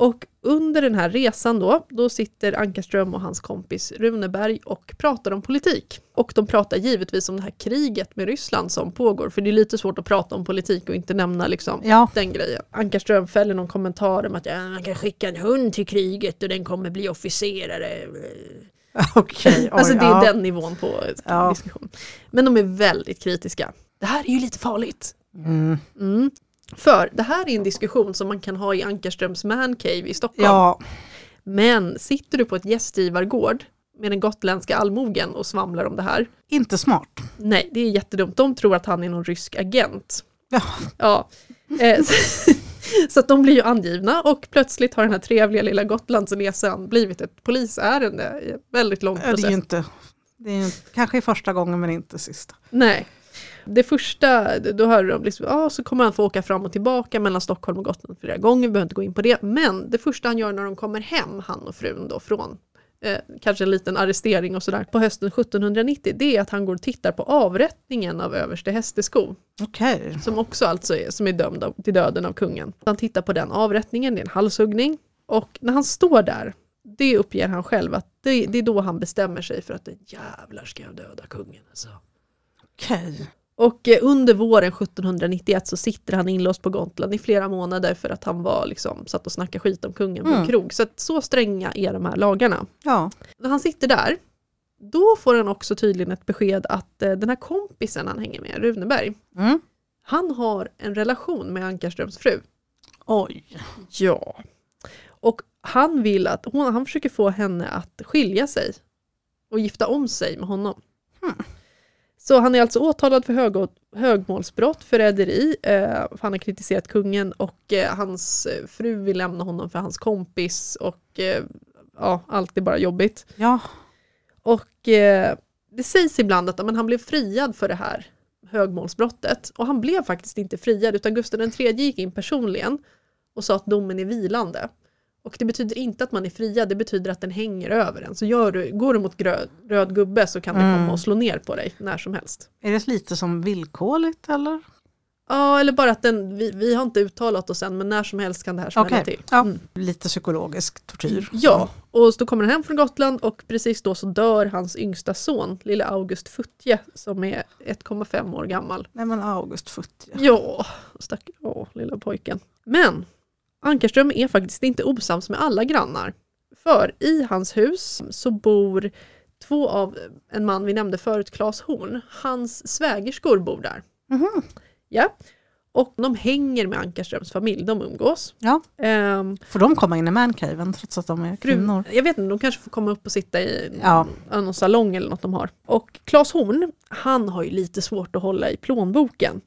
Speaker 1: Och under den här resan då, då sitter Ankarström och hans kompis Runeberg och pratar om politik. Och de pratar givetvis om det här kriget med Ryssland som pågår, för det är lite svårt att prata om politik och inte nämna liksom
Speaker 2: ja.
Speaker 1: den grejen. Ankarström fäller någon kommentar om att ja, man kan skicka en hund till kriget och den kommer bli officerare.
Speaker 2: Okej,
Speaker 1: Alltså
Speaker 2: oj,
Speaker 1: det är
Speaker 2: ja.
Speaker 1: den nivån på diskussion. Men de är väldigt kritiska. Det här är ju lite farligt.
Speaker 2: Mm.
Speaker 1: Mm. För det här är en diskussion som man kan ha i Ankarströms mancave i Stockholm.
Speaker 2: Ja,
Speaker 1: Men sitter du på ett gästgivargård med den gotländska allmogen och svamlar om det här.
Speaker 2: inte smart.
Speaker 1: Nej, det är jättedumt. De tror att han är någon rysk agent.
Speaker 2: Ja.
Speaker 1: Ja. Eh, så, så att de blir ju angivna och plötsligt har den här trevliga lilla Gotlandsresan blivit ett polisärende i väldigt lång
Speaker 2: Ja, Det är
Speaker 1: process.
Speaker 2: ju inte, det är kanske första gången men inte sista.
Speaker 1: Nej. Det första, då hör de liksom, ja så kommer han få åka fram och tillbaka mellan Stockholm och Gotland flera gånger, vi behöver inte gå in på det. Men det första han gör när de kommer hem, han och frun då från eh, kanske en liten arrestering och sådär, på hösten 1790, det är att han går och tittar på avrättningen av överste Hästeskog,
Speaker 2: Okej,
Speaker 1: som också alltså är, som är dömd av, till döden av kungen. Han tittar på den avrättningen, det är en halshuggning. Och när han står där, det uppger han själv att det, det är då han bestämmer sig för att jävlar ska jag döda kungen. Alltså.
Speaker 2: Okej.
Speaker 1: Och eh, under våren 1791 så sitter han inlåst på Gotland i flera månader för att han var liksom, satt och snackade skit om kungen på en
Speaker 2: Mm.
Speaker 1: krog. Så att så stränga är de här lagarna.
Speaker 2: Ja,
Speaker 1: När han sitter där, då får han också tydligen ett besked att eh, den här kompisen han hänger med, Runeberg,
Speaker 2: mm.
Speaker 1: han har en relation med Ankarströms fru.
Speaker 2: oj.
Speaker 1: Ja. Och han vill att, hon, han försöker få henne att skilja sig och gifta om sig med honom.
Speaker 2: Hmm.
Speaker 1: Så han är alltså åtalad för hög, högmålsbrott, förräderi, eh, han har kritiserat kungen och eh, hans eh, fru vill lämna honom för hans kompis och eh, ja, allt är bara jobbigt.
Speaker 2: Ja,
Speaker 1: Och eh, det sägs ibland att men, han blev friad för det här högmålsbrottet. Och han blev faktiskt inte friad utan Gustav III gick in personligen och sa att domen är vilande. Och det betyder inte att man är friad, det betyder att den hänger över en. Så gör du, går du mot grö, röd gubbe så kan det
Speaker 2: Mm.
Speaker 1: komma och slå ner på dig när som helst.
Speaker 2: är det lite som villkorligt eller?
Speaker 1: Ja, eller bara att den, vi, vi har inte uttalat oss än men när som helst kan det här smälla
Speaker 2: Okej,
Speaker 1: till.
Speaker 2: ja.
Speaker 1: Mm.
Speaker 2: Lite psykologisk tortyr.
Speaker 1: Ja, och så kommer han hem från Gotland och precis då så dör hans yngsta son, lille August Futje, som är 1,5 år gammal.
Speaker 2: Nej men August Futje.
Speaker 1: Ja, stack, åh, lilla pojken. Men Ankarström är faktiskt inte osams med alla grannar. För i hans hus så bor två av en man vi nämnde förut, Claes Horn. Hans svägerskor bor där.
Speaker 2: Mhm.
Speaker 1: Ja. Och de hänger med Ankarströms familj, de umgås.
Speaker 2: Ja,
Speaker 1: Ehm,
Speaker 2: får de komma in i mancaven trots att de är
Speaker 1: Fru,
Speaker 2: kvinnor?
Speaker 1: jag vet inte, de kanske får komma upp och sitta i
Speaker 2: Ja.
Speaker 1: någon salong eller något de har. Och Claes Horn, han har ju lite svårt att hålla i plånboken.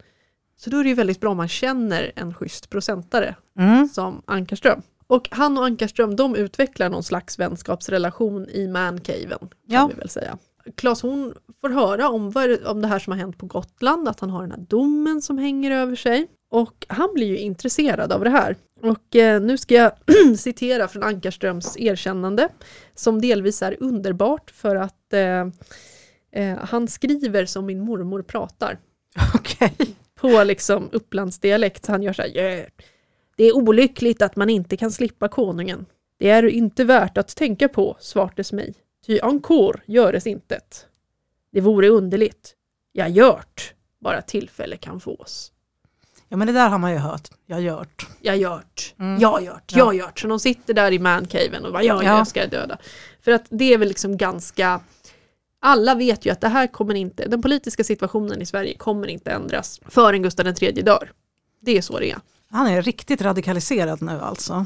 Speaker 1: Så då är det ju väldigt bra om man känner en schysst procentare
Speaker 2: Mm.
Speaker 1: som Ankarström. Och han och Ankarström de utvecklar någon slags vänskapsrelation i mancaven. Kan
Speaker 2: Ja.
Speaker 1: vi väl säga. Claes Horn får höra om, vad, om det här som har hänt på Gotland, att han har den här domen som hänger över sig. Och han blir ju intresserad av det här. Och eh, nu ska jag citera från Ankarströms erkännande, som delvis är underbart för att eh, eh, han skriver som min mormor pratar
Speaker 2: Okej.
Speaker 1: På liksom Upplandsdialekt. Så han gör så här, "Ja, det är olyckligt att man inte kan slippa konungen. Det är inte värt att tänka på, svartes mig. Ty ankor göres intet. Det vore underligt. Jag gjort, bara tillfälle kan fås.
Speaker 2: Ja men det där har man ju hört. Jag gjort.
Speaker 1: Jag gjort,
Speaker 2: Mm.
Speaker 1: jag gjort,
Speaker 2: Ja.
Speaker 1: jag gjort. Så de sitter där i mancaven och bara, ja,
Speaker 2: Ja.
Speaker 1: jag ska döda. För att det är väl liksom ganska alla vet ju att det här kommer inte, den politiska situationen i Sverige kommer inte ändras förrän Gustav III dör. Det är så det är.
Speaker 2: Han är riktigt radikaliserad nu alltså.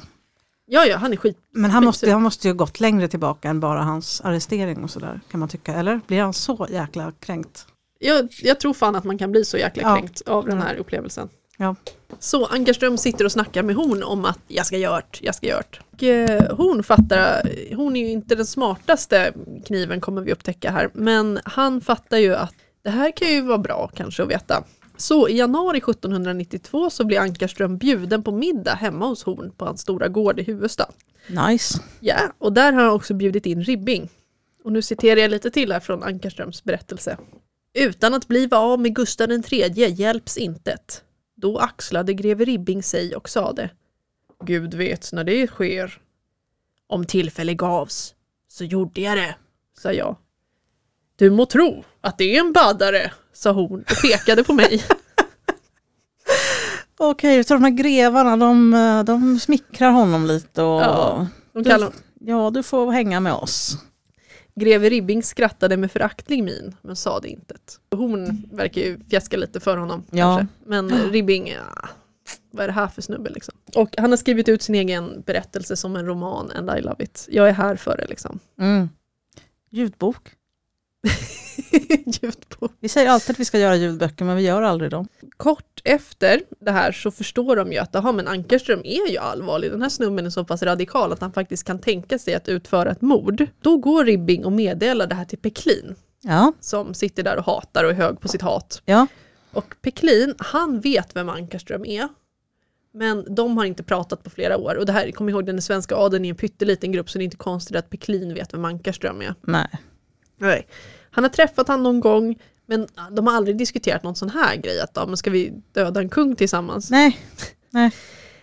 Speaker 1: Ja, ja, han är skit.
Speaker 2: Men han måste, han måste ju gått längre tillbaka än bara hans arrestering och sådär kan man tycka. Eller blir han så jäkla kränkt?
Speaker 1: Jag, jag tror fan att man kan bli så jäkla
Speaker 2: Ja.
Speaker 1: kränkt av den
Speaker 2: Ja.
Speaker 1: här upplevelsen.
Speaker 2: Ja.
Speaker 1: Så Ankarström sitter och snackar med Horn om att jag ska gjort, jag ska gjort. Och eh, Horn fattar, hon är ju inte den smartaste kniven kommer vi upptäcka här, men han fattar ju att det här kan ju vara bra kanske att veta. Så i januari 1792 så blir Ankarström bjuden på middag hemma hos Horn på hans stora gård i Huvudsta.
Speaker 2: Nice.
Speaker 1: Ja, och där har han också bjudit in Ribbing. Och nu citerar jag lite till här från Ankarströms berättelse. Utan att bliva av med Gustav III hjälps intet. Då axlade greve Ribbing sig och sade Gud vet när det sker. Om tillfälle gavs så gjorde jag det, sa jag. Du må tro att det är en baddare, sa hon och pekade på mig.
Speaker 2: Okej, så de här grevarna de, de smickrar honom lite och
Speaker 1: Ja. De kallar,
Speaker 2: ja du får hänga med oss.
Speaker 1: Greve Ribbing skrattade med föraktlig min, men sa det intet. Hon verkar ju fjäska lite för honom.
Speaker 2: Ja.
Speaker 1: Kanske. Men Ribbing, ja, vad är det här för snubbe liksom? Och han har skrivit ut sin egen berättelse som en roman, and I love it. Jag är här för det liksom.
Speaker 2: Mm. Ljudbok.
Speaker 1: Ljudbok.
Speaker 2: Vi säger alltid att vi ska göra ljudböcker men vi gör aldrig dem.
Speaker 1: Kort efter det här så förstår de ju att aha, men Ankarström är ju allvarlig. Den här snubben är så pass radikal att han faktiskt kan tänka sig att utföra ett mord. Då går Ribbing och meddelar det här till Peklin
Speaker 2: Ja,
Speaker 1: som sitter där och hatar och är hög på sitt hat.
Speaker 2: ja.
Speaker 1: Och Peklin, han vet vem Ankarström är. Men de har inte pratat på flera år. Och det här, kom ihåg den svenska adeln är en pytteliten grupp så det är inte konstigt att Peklin vet vem Ankarström är.
Speaker 2: Nej.
Speaker 1: Nej. Han har träffat han någon gång men de har aldrig diskuterat någon sån här grej att men ska vi döda en kung tillsammans?
Speaker 2: Nej. Nej.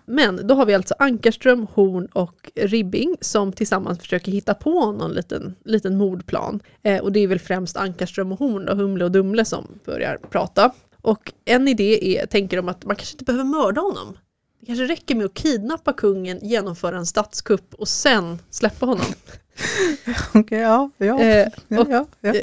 Speaker 1: Men då har vi alltså Ankarström, Horn och Ribbing som tillsammans försöker hitta på någon liten, liten mordplan. Eh, och det är väl främst Ankarström och Horn, då, Humle och Dumle som börjar prata. Och en idé är, tänker de att man kanske inte behöver mörda honom. Det kanske räcker med att kidnappa kungen, genomföra en statskupp och sen släppa honom.
Speaker 2: Okej, ja. Ja.
Speaker 1: Eh, och,
Speaker 2: ja, ja.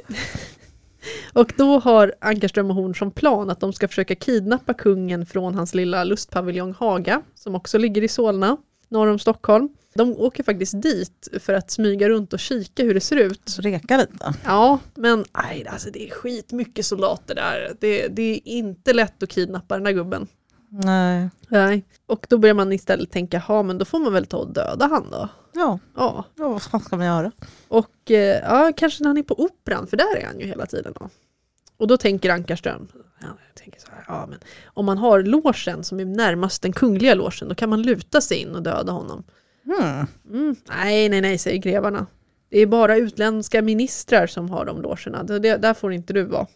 Speaker 1: Och då har Ankarström och Horn som plan att de ska försöka kidnappa kungen från hans lilla lustpaviljong Haga, som också ligger i Solna, norr om Stockholm. De åker faktiskt dit för att smyga runt och kika hur det ser ut.
Speaker 2: Reka lite.
Speaker 1: Ja, men nej, alltså det är skitmycket soldater där. Det, det är inte lätt att kidnappa den där gubben.
Speaker 2: Nej.
Speaker 1: Nej. Och då börjar man istället tänka, ja men då får man väl ta och döda han då.
Speaker 2: Ja,
Speaker 1: Ja,
Speaker 2: ja vad fan ska man göra?
Speaker 1: Och eh, ja, kanske när han är på operan, för där är han ju hela tiden. Då. Och då tänker Ankarström, ja, jag tänker så här, ja, men om man har logen som är närmast den kungliga logen, då kan man luta sig in och döda honom.
Speaker 2: Hmm.
Speaker 1: Mm, nej, nej, nej, säger grevarna. Det är bara utländska ministrar som har de logerna, det, där får inte du vara.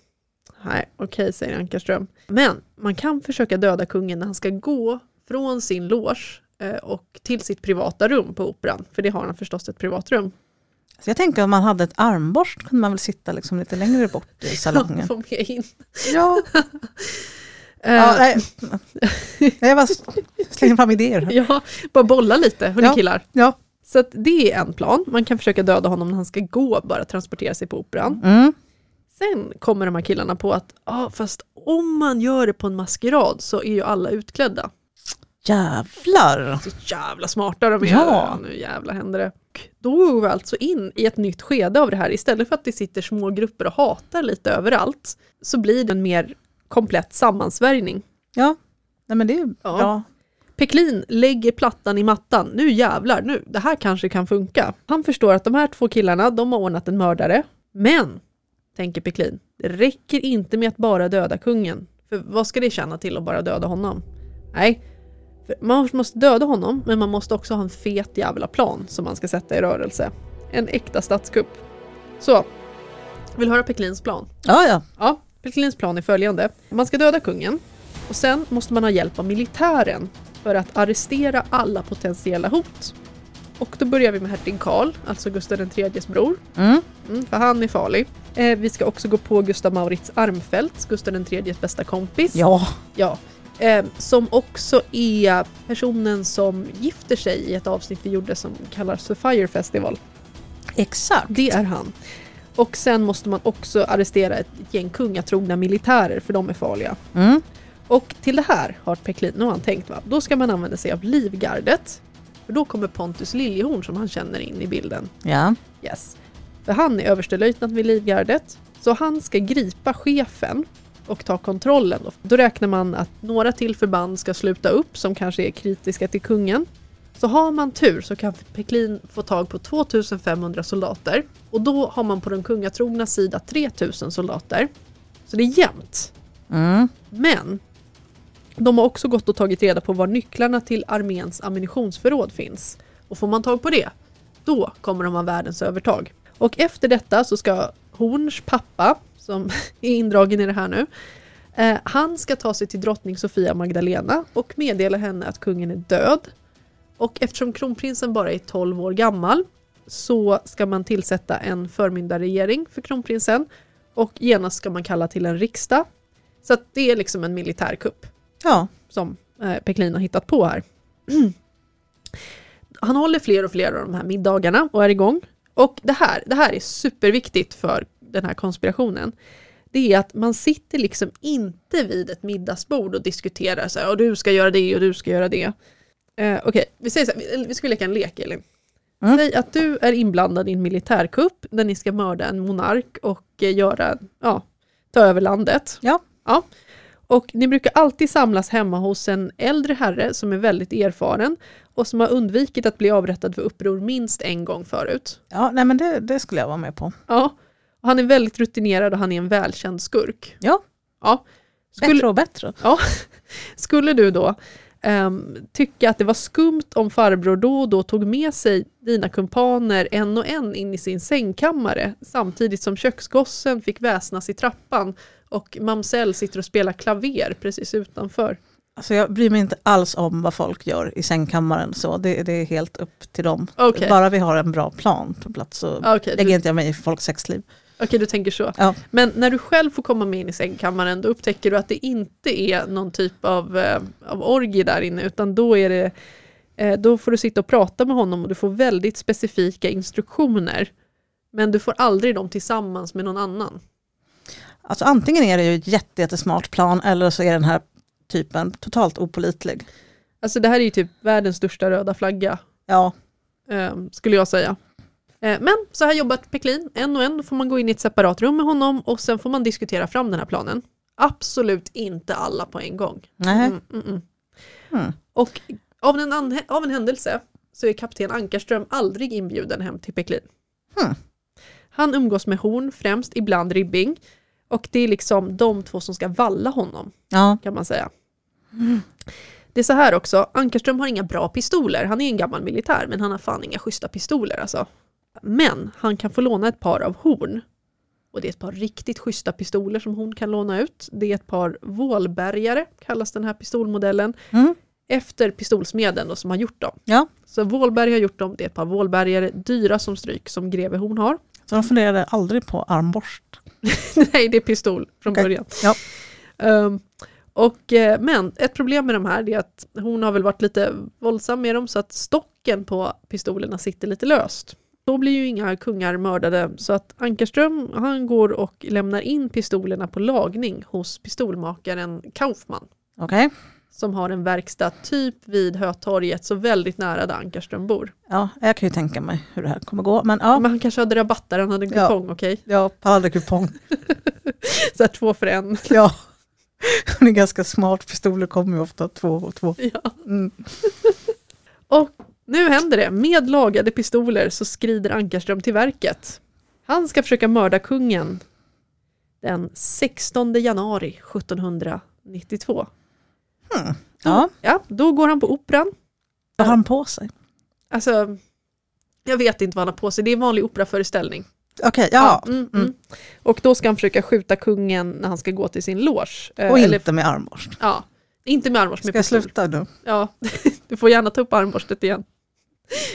Speaker 1: Nej, okej, säger Ankarström. Men man kan försöka döda kungen när han ska gå från sin loge eh, och till sitt privata rum på operan, för det har han förstås ett privatrum.
Speaker 2: Så jag tänker om man hade ett armborst kunde man väl sitta liksom lite längre bort i salongen.
Speaker 1: Få med in.
Speaker 2: ja,
Speaker 1: Eh,
Speaker 2: ja nej. Jag bara slänger fram idéer.
Speaker 1: ja, bara bolla lite, hörni
Speaker 2: Ja.
Speaker 1: killar.
Speaker 2: Ja.
Speaker 1: Så det är en plan. Man kan försöka döda honom när han ska gå, bara transportera sig på operan.
Speaker 2: Mm.
Speaker 1: Sen kommer de här killarna på att, ja fast om man gör det på en maskerad så är ju alla utklädda.
Speaker 2: Jävlar!
Speaker 1: Så jävla smarta de är.
Speaker 2: Ja.
Speaker 1: Nu jävla händer det. Då går vi alltså in i ett nytt skede av det här. Istället för att det sitter små grupper och hatar lite överallt, så blir det en mer komplett sammansvärjning.
Speaker 2: Ja, nej men det är
Speaker 1: Ja.
Speaker 2: bra.
Speaker 1: Peklin lägger plattan i mattan. Nu jävlar, nu, det här kanske kan funka. Han förstår att de här två killarna, de har ordnat en mördare. Men, tänker Peklin, det räcker inte med att bara döda kungen. För vad ska det tjäna till att bara döda honom? Nej, för man måste döda honom, men man måste också ha en fet jävla plan som man ska sätta i rörelse. En äkta statskupp. Så, vill höra Peklins plan?
Speaker 2: Ja, ja.
Speaker 1: Ja, Peklins plan är följande. Man ska döda kungen och sen måste man ha hjälp av militären för att arrestera alla potentiella hot. Och då börjar vi med hertig Karl, alltså Gustav IIIs bror,
Speaker 2: Mm.
Speaker 1: mm, för han är farlig. Eh, vi ska också gå på Gustav Maurits Armfelt, Gustav IIIs bästa kompis.
Speaker 2: Ja,
Speaker 1: Ja. Eh, som också är personen som gifter sig i ett avsnitt vi gjorde som kallas för Fire Festival.
Speaker 2: exakt.
Speaker 1: Det är han. Och sen måste man också arrestera ett gäng kungatrogna militärer för de är farliga.
Speaker 2: Mm.
Speaker 1: Och till det här har Peklin, nu har han tänkt va, då ska man använda sig av Livgardet. För då kommer Pontus Liljehorn som han känner in i bilden.
Speaker 2: Ja.
Speaker 1: Yes. För han är överstelöjtnant vid Livgardet. Så han ska gripa chefen och ta kontrollen. Då. räknar man att några till förband ska sluta upp som kanske är kritiska till kungen. Så har man tur så kan Peklin få tag på 2500 soldater. Och då har man på den kungatrogna sida 3000 soldater. Så det är jämnt.
Speaker 2: Mm.
Speaker 1: Men de har också gått och tagit reda på var nycklarna till arméns ammunitionsförråd finns. Och får man tag på det, då kommer de ha världens övertag. Och efter detta så ska Horns pappa, som är indragen i det här nu, eh, han ska ta sig till drottning Sofia Magdalena och meddela henne att kungen är död. Och eftersom kronprinsen bara är 12 år gammal så ska man tillsätta en förmyndarregering för kronprinsen och genast ska man kalla till en riksdag. Så att det är liksom en militärkupp
Speaker 2: Ja.
Speaker 1: som eh, Peklin har hittat på här. Han håller fler och fler av de här middagarna och är igång. Och det här, det här är superviktigt för den här konspirationen. Det är att man sitter liksom inte vid ett middagsbord och diskuterar så här, och du ska göra det och du ska göra det. Eh, Okej, vi säger så här, vi, vi ska leka en lek Elin.
Speaker 2: Mm.
Speaker 1: Säg att du är inblandad i en militärkupp där ni ska mörda en monark och eh, göra, ja, ta över landet.
Speaker 2: Ja.
Speaker 1: ja. Och ni brukar alltid samlas hemma hos en äldre herre som är väldigt erfaren och som har undvikit att bli avrättad för uppror minst en gång förut.
Speaker 2: Ja, nej men det, det skulle jag vara med på.
Speaker 1: Ja, och han är väldigt rutinerad och han är en välkänd skurk.
Speaker 2: Ja.
Speaker 1: Ja. Skulle,
Speaker 2: Bättre och bättre.
Speaker 1: Ja. Skulle du då ehm, tycka att det var skumt om farbror då och då tog med sig dina kumpaner en och en in i sin sängkammare samtidigt som köksgossen fick väsnas i trappan och mamsell sitter och spelar klaver precis utanför?
Speaker 2: Alltså jag bryr mig inte alls om vad folk gör i sängkammaren. Så det, det är helt upp till dem.
Speaker 1: Okej,
Speaker 2: Bara vi har en bra plan på plats så
Speaker 1: Okej,
Speaker 2: lägger
Speaker 1: du,
Speaker 2: inte jag mig i folks sexliv.
Speaker 1: okej, du tänker så.
Speaker 2: Ja.
Speaker 1: Men när du själv får komma med in i sängkammaren då upptäcker du att det inte är någon typ av, eh, av orgie där inne utan då är det eh, då får du sitta och prata med honom och du får väldigt specifika instruktioner. Men du får aldrig dem tillsammans med någon annan.
Speaker 2: Alltså antingen är det ju ett jätte, jättesmart plan eller så är den här typen totalt opolitlig.
Speaker 1: Alltså det här är ju typ världens största röda flagga,
Speaker 2: Ja,
Speaker 1: eh, skulle jag säga. Eh, men så här jobbar Peklin, en och en, får man gå in i ett separat rum med honom och sen får man diskutera fram den här planen. Absolut inte alla på en gång.
Speaker 2: nej.
Speaker 1: Mm, mm, mm.
Speaker 2: Mm.
Speaker 1: Och av en, av en händelse så är kapten Ankarström aldrig inbjuden hem till Peklin.
Speaker 2: Hmm.
Speaker 1: Han umgås med Horn främst, ibland Ribbing. Och det är liksom de två som ska valla honom,
Speaker 2: Ja,
Speaker 1: kan man säga. Det är så här också, Ankarström har inga bra pistoler. Han är en gammal militär, men han har fan inga schyssta pistoler alltså. Men han kan få låna ett par av Horn. Och det är ett par riktigt schyssta pistoler som hon kan låna ut. Det är ett par Vålbergare, kallas den här pistolmodellen
Speaker 2: mm.
Speaker 1: efter pistolsmeden då, som har gjort dem.
Speaker 2: ja.
Speaker 1: Så Vålberg har gjort dem, det är ett par Vålbergare, dyra som stryk som greve Horn har.
Speaker 2: Så de funderade aldrig på armborst.
Speaker 1: Nej, det är pistol från
Speaker 2: Okej,
Speaker 1: början.
Speaker 2: ja.
Speaker 1: Ehm, och, eh, men ett problem med de här är att hon har väl varit lite våldsam med dem så att stocken på pistolerna sitter lite löst. Då blir ju inga kungar mördade så att Ankarström han går och lämnar in pistolerna på lagning hos pistolmakaren Kaufman
Speaker 2: Okej,
Speaker 1: som har en verkstad typ vid Hötorget så väldigt nära där Ankarström bor.
Speaker 2: ja, jag kan ju tänka mig hur det här kommer gå. Men ja,
Speaker 1: Men han kanske hade rabatter, han hade
Speaker 2: Ja.
Speaker 1: kupong, okej?
Speaker 2: jag hade kupong.
Speaker 1: Så här två för en.
Speaker 2: Ja, det är ganska smart. Pistoler kommer ju ofta två och två.
Speaker 1: Ja.
Speaker 2: Mm.
Speaker 1: Och nu händer det. Med lagade pistoler så skrider Ankarström till verket. Han ska försöka mörda kungen den 16 januari 1792.
Speaker 2: Ja,
Speaker 1: Ja, då går han på operan.
Speaker 2: vad har han på sig?
Speaker 1: Alltså, jag vet inte vad han har på sig. Det är en vanlig operaföreställning.
Speaker 2: Okej, ja.
Speaker 1: mm, mm.
Speaker 2: mm.
Speaker 1: Och då ska han försöka skjuta kungen när han ska gå till sin loge. Eh,
Speaker 2: Och
Speaker 1: eller-
Speaker 2: inte med armborst.
Speaker 1: Ja, inte med armborst, med
Speaker 2: Ska jag
Speaker 1: pistol.
Speaker 2: sluta nu?
Speaker 1: Ja, du får gärna ta upp armborstet igen.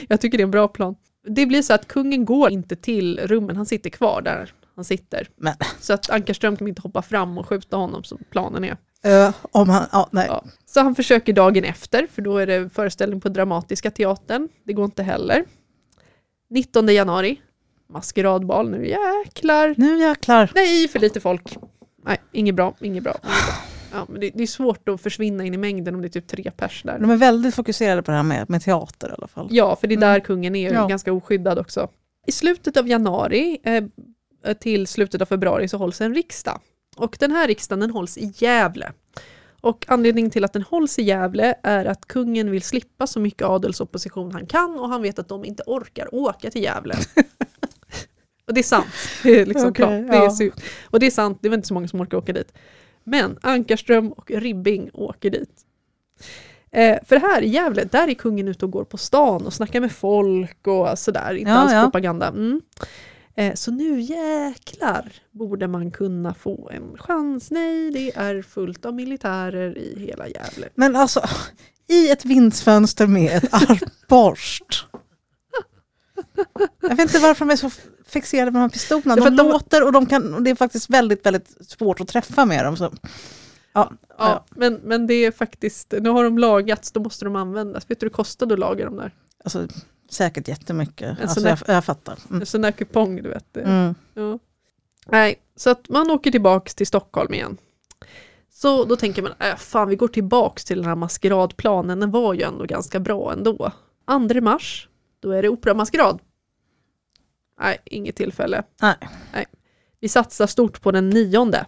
Speaker 1: Jag tycker det är en bra plan. Det blir så att kungen går inte till rummen, han sitter kvar där han sitter.
Speaker 2: Men.
Speaker 1: Så att Ankarström kan inte hoppa fram och skjuta honom som planen är.
Speaker 2: Eh, om han, ja, nej.
Speaker 1: Ja. Så han försöker dagen efter, för då är det föreställning på Dramatiska teatern. Det går inte heller. 19 januari, maskeradbal, nu jäklar.
Speaker 2: Nu jäklar.
Speaker 1: Nej, för lite folk. Nej, inget bra, inget bra. Inget bra. Ja, men det, det är svårt att försvinna in i mängden om det är typ tre pers där.
Speaker 2: De är väldigt fokuserade på det här med, med teater i alla fall.
Speaker 1: Ja, för det är där
Speaker 2: Mm.
Speaker 1: kungen är
Speaker 2: Ja.
Speaker 1: ganska oskyddad också. I slutet av januari eh, till slutet av februari så hålls en riksdag. Och den här riksdagen den hålls i Gävle. Och anledningen till att den hålls i Gävle är att kungen vill slippa så mycket adelsopposition han kan och han vet att de inte orkar åka till Gävle. och det är sant. Det är liksom
Speaker 2: Okej,
Speaker 1: klart. Det är
Speaker 2: ja.
Speaker 1: och det är sant, det väl inte så många som orkar åka dit. Men Ankarström och Ribbing åker dit. Eh, för här i Gävle, där är kungen ute och går på stan och snackar med folk och sådär. Inte
Speaker 2: Ja,
Speaker 1: alls
Speaker 2: ja.
Speaker 1: propaganda. Mm. Eh, så nu jäklar borde man kunna få en chans. Nej, det är fullt av militärer i hela Gävle.
Speaker 2: Men alltså, i ett vindsfönster med ett armborst. Jag vet inte varför de är så fixerade med de här pistolerna. De
Speaker 1: de-
Speaker 2: låter och de kan, och det är faktiskt väldigt, väldigt svårt att träffa med dem. Så. Ja,
Speaker 1: Ja,
Speaker 2: ja.
Speaker 1: Men, men det är faktiskt, nu har de lagats, då måste de användas. Vet du hur det kostade att laga dem där?
Speaker 2: Alltså, säkert jättemycket.
Speaker 1: En
Speaker 2: Alltså,
Speaker 1: sån där-
Speaker 2: jag, jag fattar. Mm.
Speaker 1: En sån där kupong, du vet.
Speaker 2: Mm.
Speaker 1: Ja. Nej, så att man åker tillbaks till Stockholm igen. Så då tänker man, äh, fan vi går tillbaks till den här maskeradplanen, den var ju ändå ganska bra ändå. 2 mars, då är det operamaskerad. Nej, inget tillfälle.
Speaker 2: Nej.
Speaker 1: Vi satsar stort på den nionde.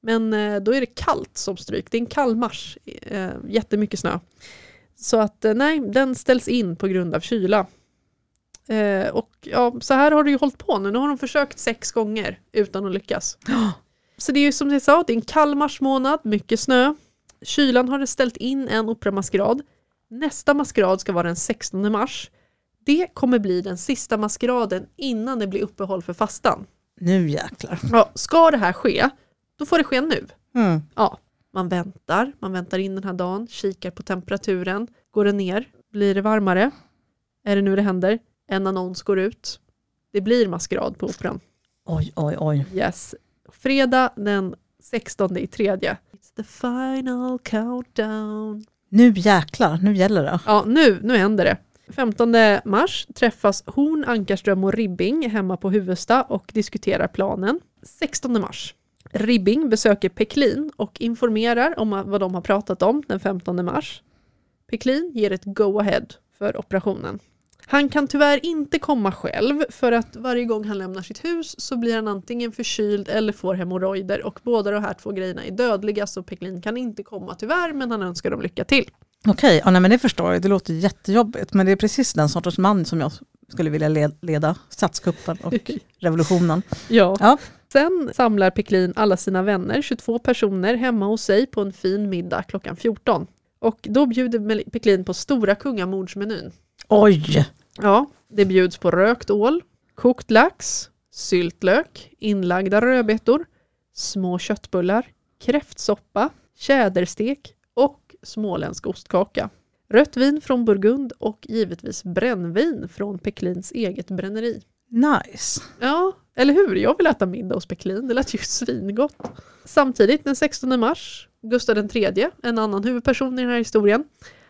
Speaker 1: Men eh, då är det kallt som stryk, det är en kall mars, eh, jättemycket snö. Så att eh, nej, den ställs in på grund av kyla. Eh, och ja, så här har det ju hållit på nu. Nu har de försökt sex gånger utan att lyckas. Så det är ju som jag sa, det är en kall marsmånad, mycket snö. Kylan har ställt in en operamaskerad. Nästa maskerad ska vara den 16 mars. Det kommer bli den sista maskeraden innan det blir uppehåll för fastan.
Speaker 2: Nu jäklar.
Speaker 1: Ja, ska det här ske, då får det ske nu.
Speaker 2: Mm.
Speaker 1: Ja, man väntar, man väntar in den här dagen, kikar på temperaturen. Går det ner? Blir det varmare? Är det nu det händer? En annons går ut. Det blir maskerad på Operan.
Speaker 2: Oj, oj, oj.
Speaker 1: Yes. Fredag den 16 i tredje. It's the final countdown.
Speaker 2: Nu jäklar, nu gäller det.
Speaker 1: Ja, nu, nu händer det. 15 mars träffas Horn, Ankarström och Ribbing hemma på Huvudsta och diskuterar planen. 16 mars. Ribbing besöker Peklin och informerar om vad de har pratat om den 15 mars. Peklin ger ett go-ahead för operationen. Han kan tyvärr inte komma själv för att varje gång han lämnar sitt hus så blir han antingen förkyld eller får hemorrojder och båda de här två grejerna är dödliga så Peklin kan inte komma tyvärr men han önskar dem lycka till.
Speaker 2: Okej, ja, nej, men det förstår jag. Det låter jättejobbigt. Men det är precis den sortens man som jag skulle vilja led- leda statskuppen och revolutionen.
Speaker 1: Ja.
Speaker 2: Ja.
Speaker 1: Sen samlar Peklin alla sina vänner, 22 personer, hemma hos sig på en fin middag klockan 14. Och då bjuder Peklin på stora kungamordsmenyn.
Speaker 2: Oj!
Speaker 1: Ja, det bjuds på rökt ål, kokt lax, syltlök, inlagda rödbetor, små köttbullar, kräftsoppa, tjäderstek och småländsk ostkaka. Rött vin från Burgund och givetvis brännvin från Peklins eget bränneri.
Speaker 2: Nice.
Speaker 1: Ja, eller hur? Jag vill äta middag hos Peklin, det lät ju svingott. Samtidigt den 16 mars, Gustav III, en annan huvudperson i den här historien,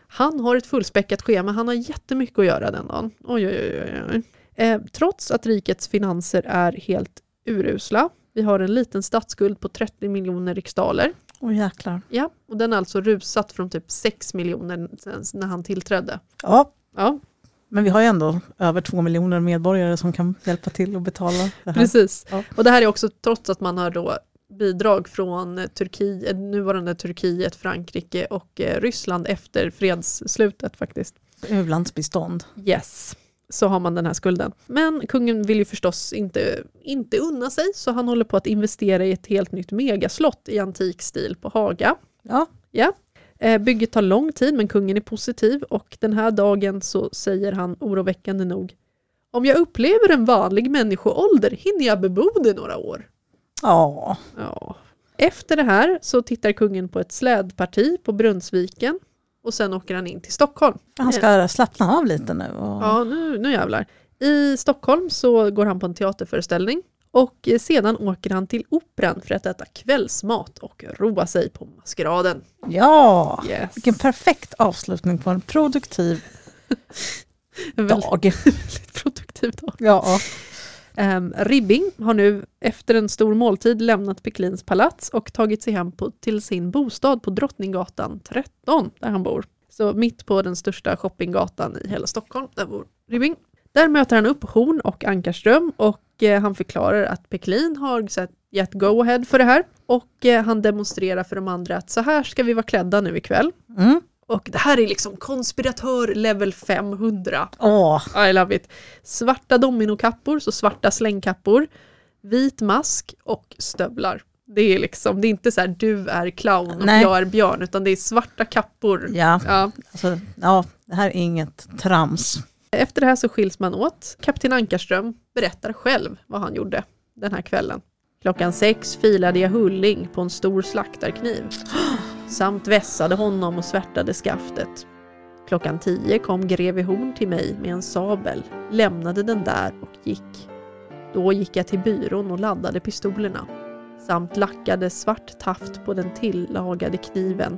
Speaker 1: han har ett fullspäckat schema, han har jättemycket att göra den dagen. Oj, oj, oj, oj. Eh, trots att rikets finanser är helt urusla, vi har en liten statsskuld på 30 miljoner riksdaler,
Speaker 2: Oj jäklar.
Speaker 1: ja, och den är alltså rusat från typ 6 miljoner när han tillträdde.
Speaker 2: Ja,
Speaker 1: Ja,
Speaker 2: men vi har ju ändå över två miljoner medborgare som kan hjälpa till och betala det.
Speaker 1: Precis.
Speaker 2: Ja.
Speaker 1: Och det här är också trots att man har då bidrag från Turkiet, nuvarande Turkiet, Frankrike och eh, Ryssland efter fredsslutet faktiskt.
Speaker 2: U-landsbistånd.
Speaker 1: Yes, så har man den här skulden. Men kungen vill ju förstås inte, inte unna sig så han håller på att investera i ett helt nytt megaslott i antik stil på Haga.
Speaker 2: Ja,
Speaker 1: Eh, Bygget tar lång tid men kungen är positiv och den här dagen så säger han oroväckande nog Om jag upplever en vanlig människoålder hinner jag bebo det några år.
Speaker 2: ja.
Speaker 1: Ja. Efter det här så tittar kungen på ett slädparti på Brunnsviken och sen åker han in till Stockholm.
Speaker 2: han ska slappna av lite nu. Och...
Speaker 1: Ja, nu, nu jävlar. I Stockholm så går han på en teaterföreställning och sedan åker han till Operan för att äta kvällsmat och roa sig på maskeraden.
Speaker 2: ja.
Speaker 1: Yes.
Speaker 2: Vilken perfekt avslutning på en produktiv
Speaker 1: En väldigt,
Speaker 2: dag.
Speaker 1: väldigt produktiv dag.
Speaker 2: Ja.
Speaker 1: Um, Ribbing har nu efter en stor måltid lämnat Peklins palats och tagit sig hem på, till sin bostad på Drottninggatan 13 där han bor. Så mitt på den största shoppinggatan i hela Stockholm, där bor Ribbing. Där möter han upp Horn och Ankarström och eh, han förklarar att Peklin har gett go-ahead för det här. Och eh, han demonstrerar för de andra att så här ska vi vara klädda nu ikväll.
Speaker 2: Mm.
Speaker 1: Och det här är liksom konspiratör level 500.
Speaker 2: Åh,
Speaker 1: I love it. Svarta dominokappor, så svarta slängkappor, vit mask och stövlar. Det är liksom, det är inte så här du är clown och
Speaker 2: Nej.
Speaker 1: jag är björn, utan det är svarta kappor.
Speaker 2: ja.
Speaker 1: Ja.
Speaker 2: Alltså, ja, det här är inget trams.
Speaker 1: Efter det här så skiljs man åt. Kapten Ankarström berättar själv vad han gjorde den här kvällen. Klockan sex filade jag hulling på en stor slaktarkniv samt vässade honom och svärtade skaftet. Klockan tio kom greve Horn till mig med en sabel, lämnade den där och gick. Då gick jag till byrån och laddade pistolerna samt lackade svart taft på den tillagade kniven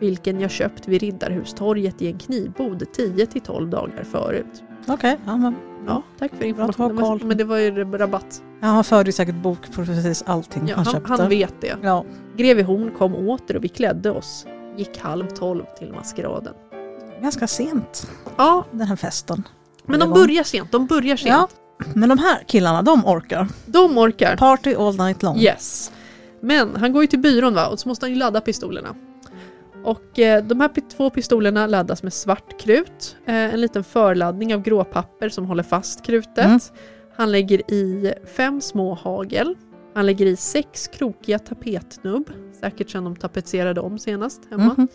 Speaker 1: vilken jag köpt vid Riddarhustorget i en knivbod 10-12 dagar förut.
Speaker 2: Okej, ja, men
Speaker 1: Ja, tack för
Speaker 2: Bra
Speaker 1: informationen.
Speaker 2: koll.
Speaker 1: Men, det var ju rabatt.
Speaker 2: ja, han förde ju säkert bok på precis allting
Speaker 1: Ja,
Speaker 2: han
Speaker 1: han,
Speaker 2: köpte.
Speaker 1: han vet det.
Speaker 2: Ja,
Speaker 1: Greve Horn kom åter och vi klädde oss. Gick halv tolv till maskeraden.
Speaker 2: ganska sent
Speaker 1: Ja,
Speaker 2: den här festen.
Speaker 1: men de börjar sent. De börjar sent.
Speaker 2: Ja, men de här killarna, de orkar.
Speaker 1: De orkar.
Speaker 2: Party all night long.
Speaker 1: Yes. Men han går ju till byrån va och så måste han ju ladda pistolerna. Och eh, de här två pistolerna laddas med svart krut, eh, en liten förladdning av gråpapper som håller fast krutet.
Speaker 2: Mm.
Speaker 1: Han lägger i fem små hagel. Han lägger i sex krokiga tapetnubb, säkert sedan de tapetserade om senast hemma.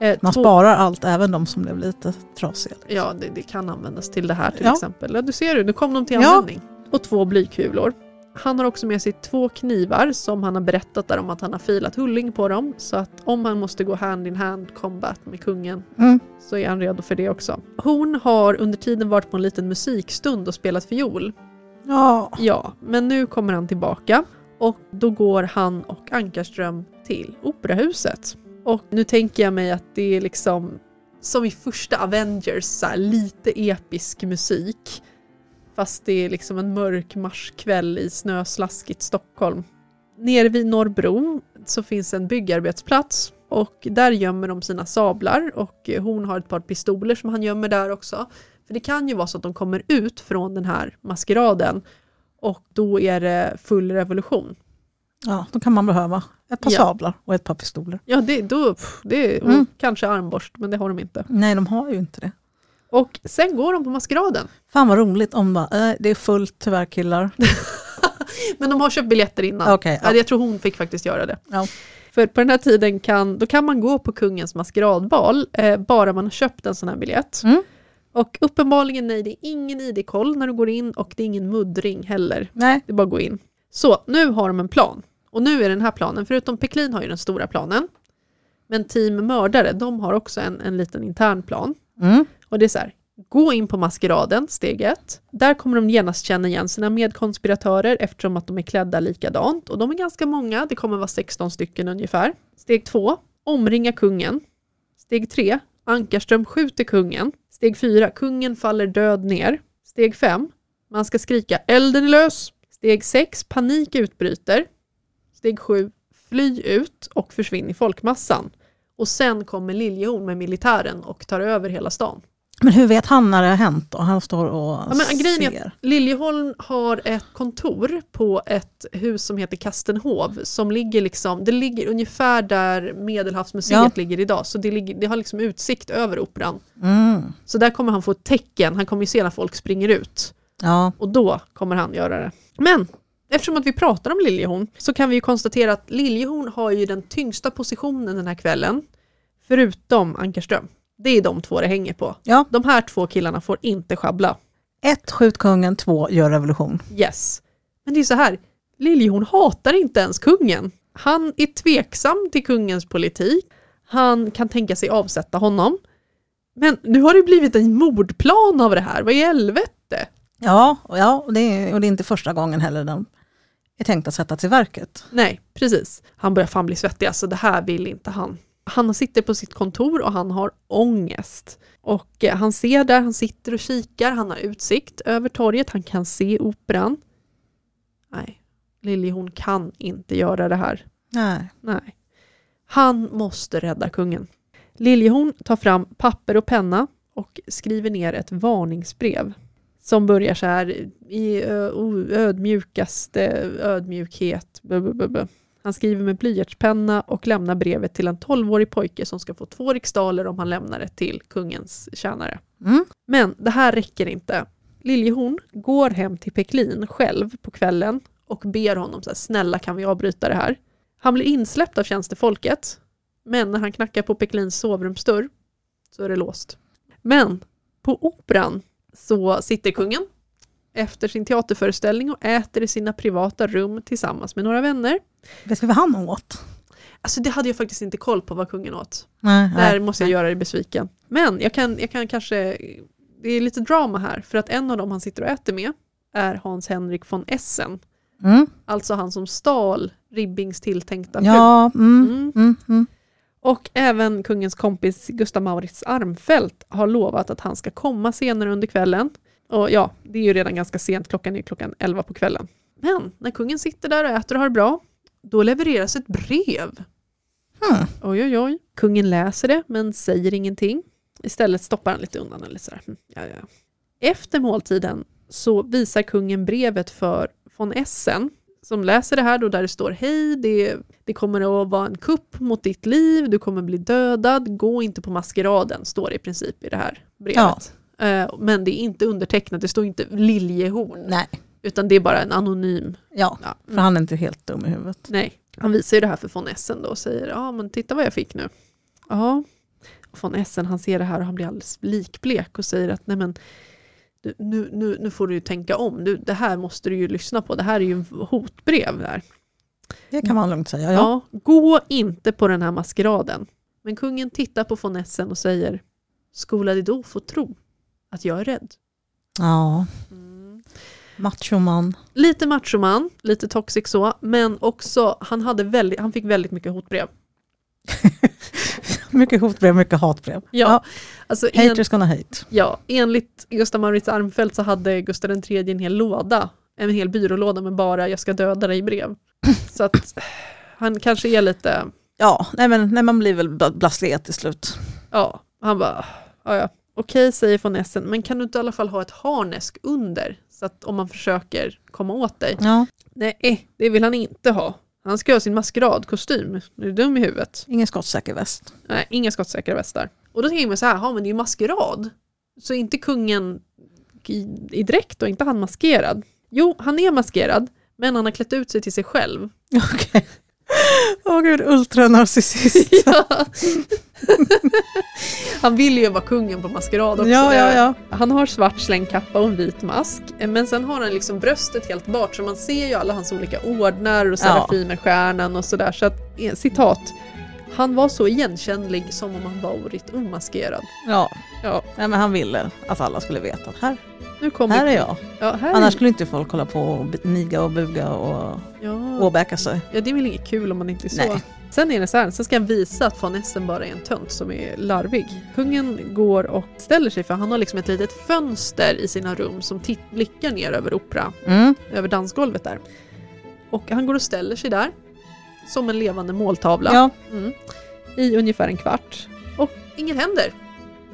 Speaker 1: Eh,
Speaker 2: Man
Speaker 1: två-
Speaker 2: sparar allt, även de som blev lite trasiga.
Speaker 1: Ja, det, det kan användas till det här till
Speaker 2: Ja.
Speaker 1: exempel. Ja, du ser du, nu kom de till
Speaker 2: Ja.
Speaker 1: användning. Och två blykulor. Han har också med sig två knivar som han har berättat där om att han har filat hulling på dem. Så att om han måste gå hand in hand combat med kungen
Speaker 2: Mm.
Speaker 1: så är han redo för det också. Horn har under tiden varit på en liten musikstund och spelat fiol.
Speaker 2: Ja,
Speaker 1: Ja, men nu kommer han tillbaka och då går han och Ankarström till Operahuset. Och nu tänker jag mig att det är liksom som i första Avengers, så här, lite episk musik. Fast det är liksom en mörk marskväll i snöslaskigt Stockholm. Nere vid Norrbro så finns en byggarbetsplats och där gömmer de sina sablar och hon har ett par pistoler som han gömmer där också. För det kan ju vara så att de kommer ut från den här maskeraden och då är det full revolution.
Speaker 2: ja, då kan man behöva ett par
Speaker 1: Ja.
Speaker 2: sablar och ett par pistoler.
Speaker 1: Ja, det, då, pff, det
Speaker 2: Mm.
Speaker 1: kanske armborst, men det har de inte.
Speaker 2: Nej, de har ju inte det.
Speaker 1: Och sen går de på maskeraden.
Speaker 2: Fan vad roligt om bara, äh, det är fullt tyvärr killar.
Speaker 1: Men de har köpt biljetter innan. Ja.
Speaker 2: ja.
Speaker 1: Jag tror hon fick faktiskt göra det.
Speaker 2: Ja.
Speaker 1: För på den här tiden kan, då kan man gå på kungens maskeradbal, eh, bara man har köpt en sån här biljett.
Speaker 2: Mm.
Speaker 1: Och uppenbarligen nej, det är ingen ID-koll när du går in och det är ingen muddring heller.
Speaker 2: Nej,
Speaker 1: Det är bara att gå in. Så, nu har de en plan. Och nu är den här planen, förutom Peklin har ju den stora planen. Men team mördare, de har också en, en liten intern plan.
Speaker 2: mm.
Speaker 1: Och det är så här, gå in på maskeraden, steg ett. Där kommer de genast känna igen sina medkonspiratörer eftersom att de är klädda likadant. Och de är ganska många, det kommer vara 16 stycken ungefär. Steg två, omringa kungen. Steg tre, Ankarström skjuter kungen. Steg fyra, kungen faller död ner. Steg fem, man ska skrika elden är lös. Steg sex, panik utbryter. Steg sju, fly ut och försvinn i folkmassan. Och sen kommer Liljehorn med militären och tar över hela stan.
Speaker 2: Men hur vet han när det har hänt? Och han står och
Speaker 1: Ja, men grejen är
Speaker 2: ser.
Speaker 1: Liljeholm har ett kontor på ett hus som heter Kastenhov som ligger liksom, det ligger ungefär där Medelhavsmuseet
Speaker 2: Ja.
Speaker 1: ligger idag, så det, ligger, det har liksom utsikt över operan.
Speaker 2: Mm.
Speaker 1: Så där kommer han få ett tecken, han kommer ju se när folk springer ut
Speaker 2: Ja,
Speaker 1: och då kommer han göra det. Men eftersom att vi pratar om Liljehorn så kan vi ju konstatera att Liljehorn har ju den tyngsta positionen den här kvällen, förutom Ankarström. Det är de två det hänger på.
Speaker 2: ja.
Speaker 1: De här två killarna får inte sjabbla.
Speaker 2: ett, skjut kungen, två, gör revolution.
Speaker 1: Yes. Men det är så här, Liljehorn hatar inte ens kungen. Han är tveksam till kungens politik. Han kan tänka sig avsätta honom. Men nu har det blivit en mordplan av det här, vad i helvete?
Speaker 2: Ja, och, ja och, det är, och det är inte första gången heller den är tänkt att sättas i verket.
Speaker 1: Nej, precis. Han börjar fan bli svettig, alltså det här vill inte han. Han sitter på sitt kontor och han har ångest. Och eh, han ser där, han sitter och kikar, han har utsikt över torget, han kan se operan. nej, Liljehorn kan inte göra det här.
Speaker 2: Nej.
Speaker 1: Nej. Han måste rädda kungen. Liljehorn tar fram papper och penna och skriver ner ett varningsbrev som börjar så här i ödmjukaste ödmjukhet. bu- bu- bu- bu. Han skriver med blyertspenna och lämnar brevet till en 12-årig pojke som ska få två riksdaler om han lämnar det till kungens tjänare.
Speaker 2: Mm.
Speaker 1: Men det här räcker inte. Liljehorn går hem till Peklin själv på kvällen och ber honom så här, snälla kan vi avbryta det här? Han blir insläppt av tjänstefolket, men när han knackar på Peklins sovrumsdörr så är det låst. Men på operan så sitter kungen efter sin teaterföreställning och äter i sina privata rum tillsammans med några vänner.
Speaker 2: Vet vi vad han åt?
Speaker 1: Alltså det hade jag faktiskt inte koll på vad kungen åt.
Speaker 2: Nej,
Speaker 1: Där måste jag göra dig besviken. Men jag kan, jag kan kanske, det är lite drama här, för att en av dem han sitter och äter med är Hans Henrik von Essen.
Speaker 2: Mm.
Speaker 1: Alltså han som stal Ribbings tilltänkta fru.
Speaker 2: Ja, mm.
Speaker 1: Mm.
Speaker 2: Mm. Mm.
Speaker 1: Och även kungens kompis Gustav Maurits Armfelt har lovat att han ska komma senare under kvällen. Och ja, det är ju redan ganska sent, klockan är klockan 11 på kvällen. Men när kungen sitter där och äter och har det bra, då levereras ett brev.
Speaker 2: Hmm.
Speaker 1: Oj, oj, oj. Kungen läser det, men säger ingenting. Istället stoppar han lite undan. Eller så här. "Hm, Ja, ja. Efter måltiden så visar kungen brevet för von Essen, som läser det här då där det står Hej, det, det kommer att vara en kupp mot ditt liv, du kommer bli dödad, gå inte på maskeraden, står det i princip i det här brevet. Eh, Men det är inte undertecknat, det står inte Liljehorn,
Speaker 2: Nej,
Speaker 1: utan det är bara en anonym.
Speaker 2: ja,
Speaker 1: Ja.
Speaker 2: för han är inte helt dum i huvudet.
Speaker 1: Nej, han visar ju det här för von Essen då och säger ja men titta vad jag fick nu. Ja, von Essen han ser det här och han blir alldeles likblek och säger att nej men nu, nu, nu får du ju tänka om, du, det här måste du ju lyssna på, det här är ju hotbrev där.
Speaker 2: Det kan man lugnt säga. Ja.
Speaker 1: Ja, gå inte på den här maskeraden. Men kungen tittar på von Essen och säger skola dig då få tro att jag är rädd.
Speaker 2: ja. Machoman.
Speaker 1: Lite machoman, lite toxic så, men också han, hade väldigt, han fick väldigt mycket hotbrev.
Speaker 2: Mycket hotbrev, mycket hatbrev.
Speaker 1: Ja, alltså en,
Speaker 2: Haters gonna hate.
Speaker 1: ja, enligt Gustav Maurits Armfelt så hade Gustav III en hel låda, en hel byrålåda med bara jag ska döda dig brev. Så att han kanske är lite,
Speaker 2: Ja, nej men nej, man blir väl bla- blasé till slut.
Speaker 1: ja, han bara, ja ja, okej säger von Essen, men kan du inte i alla fall ha ett harnesk under? Så att om man försöker komma åt dig.
Speaker 2: Ja,
Speaker 1: Nej, det vill han inte ha. Han ska ha sin maskeradkostym. Är du dum i huvudet?
Speaker 2: ingen skottsäker väst.
Speaker 1: Nej, inga skottsäkra västar. Och då tänker man så här, ja men det är ju maskerad. Så inte kungen i, i dräkt och inte han maskerad? Jo, han är maskerad, men han har klätt ut sig till sig själv.
Speaker 2: Okej. Åh gud, ultranarcissist.
Speaker 1: Ja. han vill ju vara kungen på maskerad också.
Speaker 2: Ja, ja, ja.
Speaker 1: Han har svart slängkappa och en vit mask, men sen har han liksom bröstet helt bart så man ser ju alla hans olika ordnar och Serafimerstjärnan och sådär. Så att, eh, citat, han var så igenkännlig som om han varit omaskerad.
Speaker 2: ja.
Speaker 1: Ja,
Speaker 2: Nej, men han ville att alla skulle veta här,
Speaker 1: nu kommer
Speaker 2: här är jag.
Speaker 1: Ja, här
Speaker 2: Annars
Speaker 1: är...
Speaker 2: skulle inte folk hålla på och niga och buga och
Speaker 1: ja.
Speaker 2: åbäka sig.
Speaker 1: ja, det är väl inget kul om man inte är så.
Speaker 2: Nej.
Speaker 1: Sen är det så här, sen ska jag visa att von Essen bara är en tönt som är larvig. Kungen går och ställer sig för han har liksom ett litet fönster i sina rum som blickar ner över opera,
Speaker 2: Mm.
Speaker 1: över dansgolvet där. Och han går och ställer sig där, som en levande måltavla,
Speaker 2: Ja,
Speaker 1: mm, i ungefär en kvart. Och inget händer.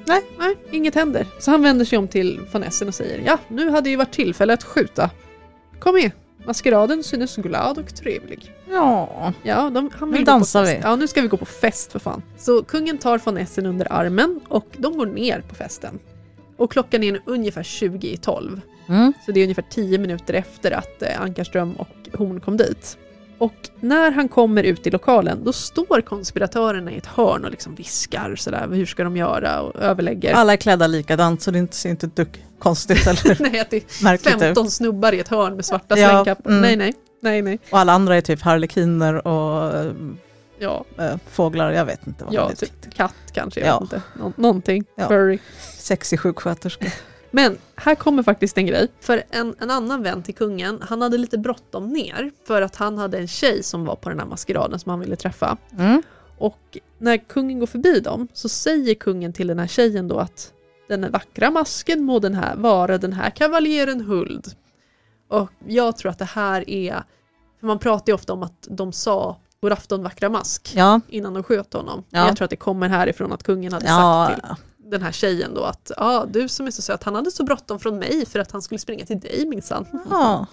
Speaker 2: Nej.
Speaker 1: Nej, inget händer. Så han vänder sig om till von Essen och säger ja, nu hade ju varit tillfälle att skjuta. Kom med, maskeraden synes glad och trevlig.
Speaker 2: ja.
Speaker 1: Ja, de, han vill
Speaker 2: Nu dansar vi.
Speaker 1: Ja, nu ska vi gå på fest för fan. Så kungen tar von Essen under armen och de går ner på festen. Och klockan är ungefär 20 i 12.
Speaker 2: Mm.
Speaker 1: Så det är ungefär 10 minuter efter att eh, Ankarström och Horn kom dit. Och när han kommer ut i lokalen, då står konspiratörerna i ett hörn och liksom viskar sådär, hur ska de göra och överlägger.
Speaker 2: Alla är klädda likadant så det ser inte ett dugg konstigt eller
Speaker 1: Nej, att det är
Speaker 2: märkligt
Speaker 1: 15
Speaker 2: ut.
Speaker 1: snubbar i ett hörn med svarta
Speaker 2: Ja,
Speaker 1: slängkappor.
Speaker 2: mm.
Speaker 1: Nej, nej, nej, nej.
Speaker 2: Och alla andra är typ harlekiner och
Speaker 1: Ja,
Speaker 2: äh, fåglar, jag vet inte vad
Speaker 1: ja
Speaker 2: de är.
Speaker 1: typ katt kanske, jag
Speaker 2: Ja.
Speaker 1: vet inte. Nå- någonting.
Speaker 2: Ja.
Speaker 1: Furry.
Speaker 2: Sexig sjuksköterska.
Speaker 1: Men här kommer faktiskt en grej. För en, en annan vän till kungen, han hade lite bråttom ner för att han hade en tjej som var på den här maskeraden som han ville träffa.
Speaker 2: Mm.
Speaker 1: Och när kungen går förbi dem så säger kungen till den här tjejen då att den vackra masken må den här vara den här kavaljeren Huld. Och jag tror att det här är, för man pratar ju ofta om att de sa God afton vackra mask
Speaker 2: Ja,
Speaker 1: innan de sköt honom.
Speaker 2: Ja.
Speaker 1: Men Jag tror att det kommer härifrån att kungen hade
Speaker 2: ja,
Speaker 1: sagt till den här tjejen då att ja, du som är så söt, han hade så bråttom från mig för att han skulle springa till dig minsann.
Speaker 2: ja.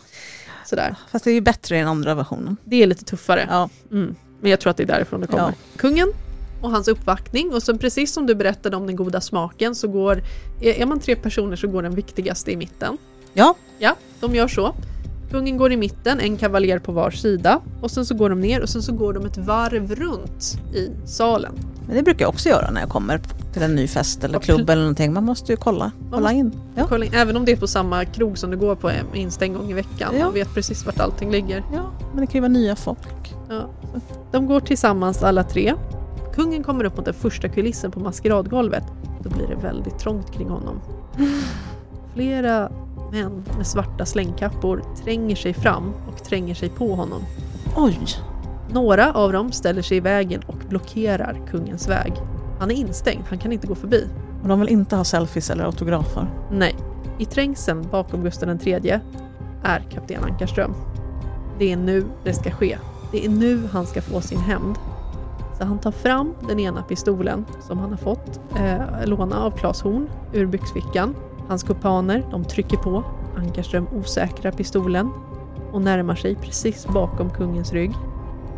Speaker 1: Sådär.
Speaker 2: Fast det är ju bättre i den andra versionen.
Speaker 1: Det är lite tuffare.
Speaker 2: Ja,
Speaker 1: Mm. Men jag tror att det är därifrån det kommer.
Speaker 2: Ja.
Speaker 1: Kungen och hans uppvaktning och sen precis som du berättade om den goda smaken så går, är är man tre personer så går den viktigaste i mitten.
Speaker 2: ja.
Speaker 1: Ja, de gör så. Kungen går i mitten, en kavaljer på var sida och sen så går de ner och sen så går de ett varv runt i salen.
Speaker 2: Men det brukar jag också göra när jag kommer till en ny fest eller klubb eller någonting. Man måste ju kolla, kolla in. Ja.
Speaker 1: Kolla in, även om det är på samma krog som du går på minst en gång i veckan.
Speaker 2: Ja.
Speaker 1: Man vet precis vart allting ligger.
Speaker 2: ja, men det kan ju vara nya folk.
Speaker 1: Ja. De går tillsammans alla tre. Kungen kommer upp mot den första kulissen på maskeradgolvet. Då blir det väldigt trångt kring honom. Flera män med svarta slängkappor tränger sig fram och tränger sig på honom.
Speaker 2: Oj,
Speaker 1: Några av dem ställer sig i vägen och blockerar kungens väg. Han är instängd, han kan inte gå förbi.
Speaker 2: och de vill inte ha selfies eller autografer.
Speaker 1: Nej. I trängseln bakom Gustav III är kapten Ankarström. Det är nu det ska ske. Det är nu han ska få sin hämnd. Så han tar fram den ena pistolen som han har fått eh, låna av Claes Horn ur byxfickan. Hans kumpaner, de trycker på. Ankarström osäkrar pistolen och närmar sig precis bakom kungens rygg.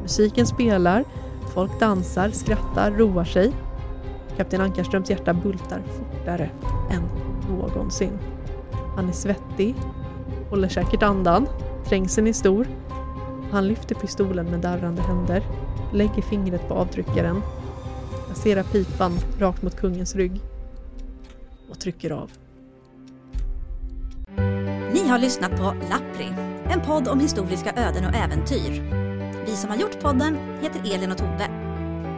Speaker 1: Musiken spelar, folk dansar, skrattar, roar sig. Kapten Ankarströms hjärta bultar fortare än någonsin. Han är svettig, håller säkert andan, trängseln är stor. Han lyfter pistolen med darrande händer, lägger fingret på avtryckaren, placerar pipan rakt mot kungens rygg och trycker av.
Speaker 4: Ni har lyssnat på Lappri, en podd om historiska öden och äventyr. Vi som har gjort podden heter Elin och Tove.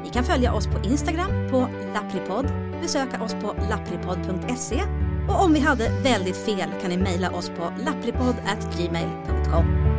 Speaker 4: Ni kan följa oss på Instagram på lappripodd, besöka oss på lappripodd.se och om vi hade väldigt fel kan ni mejla oss på lappripodd@gmail.com.